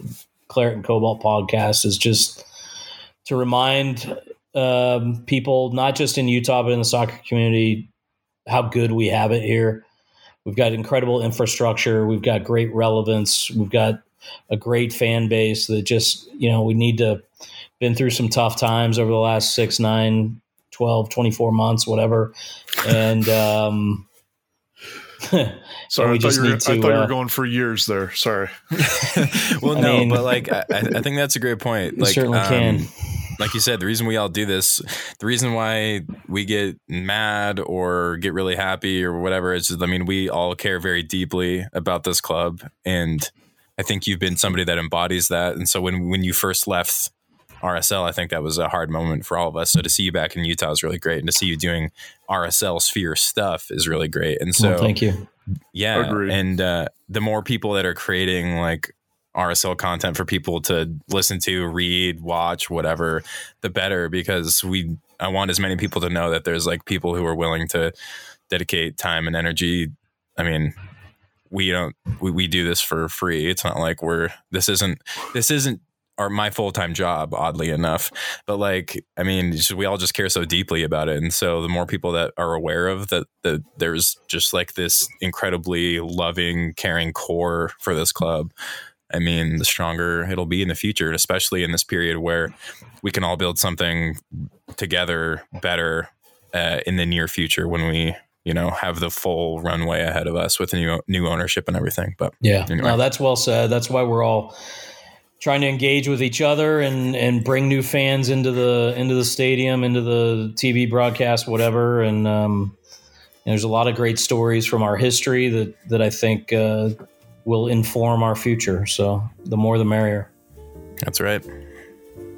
Claret and Cobalt podcast is just to remind um, people, not just in Utah but in the soccer community, how good we have it here. We've got incredible infrastructure. We've got great relevance. We've got a great fan base that just, you know, we need to been through some tough times over the last six, nine, 12, 24 months, whatever. And, um, Sorry, we I thought, just you were, need I to, thought you uh, were going for years there. Sorry. well, I no, mean- but like I, I think that's a great point. You Like, certainly um, can. like you said, the reason we all do this, the reason why we get mad or get really happy or whatever is, just, I mean, we all care very deeply about this club, and I think you've been somebody that embodies that. And so when when you first left RSL, I think that was a hard moment for all of us. So to see you back in Utah is really great, and to see you doing RSL sphere stuff is really great. And so well, thank you. yeah, Agreed. and uh, the more people that are creating like RSL content for people to listen to, read, watch, whatever, the better because we I want as many people to know that there's like people who are willing to dedicate time and energy. I mean, we don't we, we do this for free. It's not like we're this isn't this isn't our my full-time job oddly enough but like i mean we all just care so deeply about it and so the more people that are aware of that that there's just like this incredibly loving caring core for this club i mean the stronger it'll be in the future especially in this period where we can all build something together better uh, in the near future when we you know have the full runway ahead of us with new new ownership and everything but Yeah, Anyway. no, that's well said. That's why we're all trying to engage with each other and and bring new fans into the into the stadium, into the TV broadcast, whatever. And um, there's a lot of great stories from our history that that I think uh, will inform our future. So the more, the merrier. that's right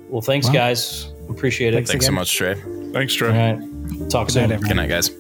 Well, thanks, Wow. guys. Appreciate it. Thanks thanks so much trey Thanks, Trey. All right, talk Good soon. night, good night guys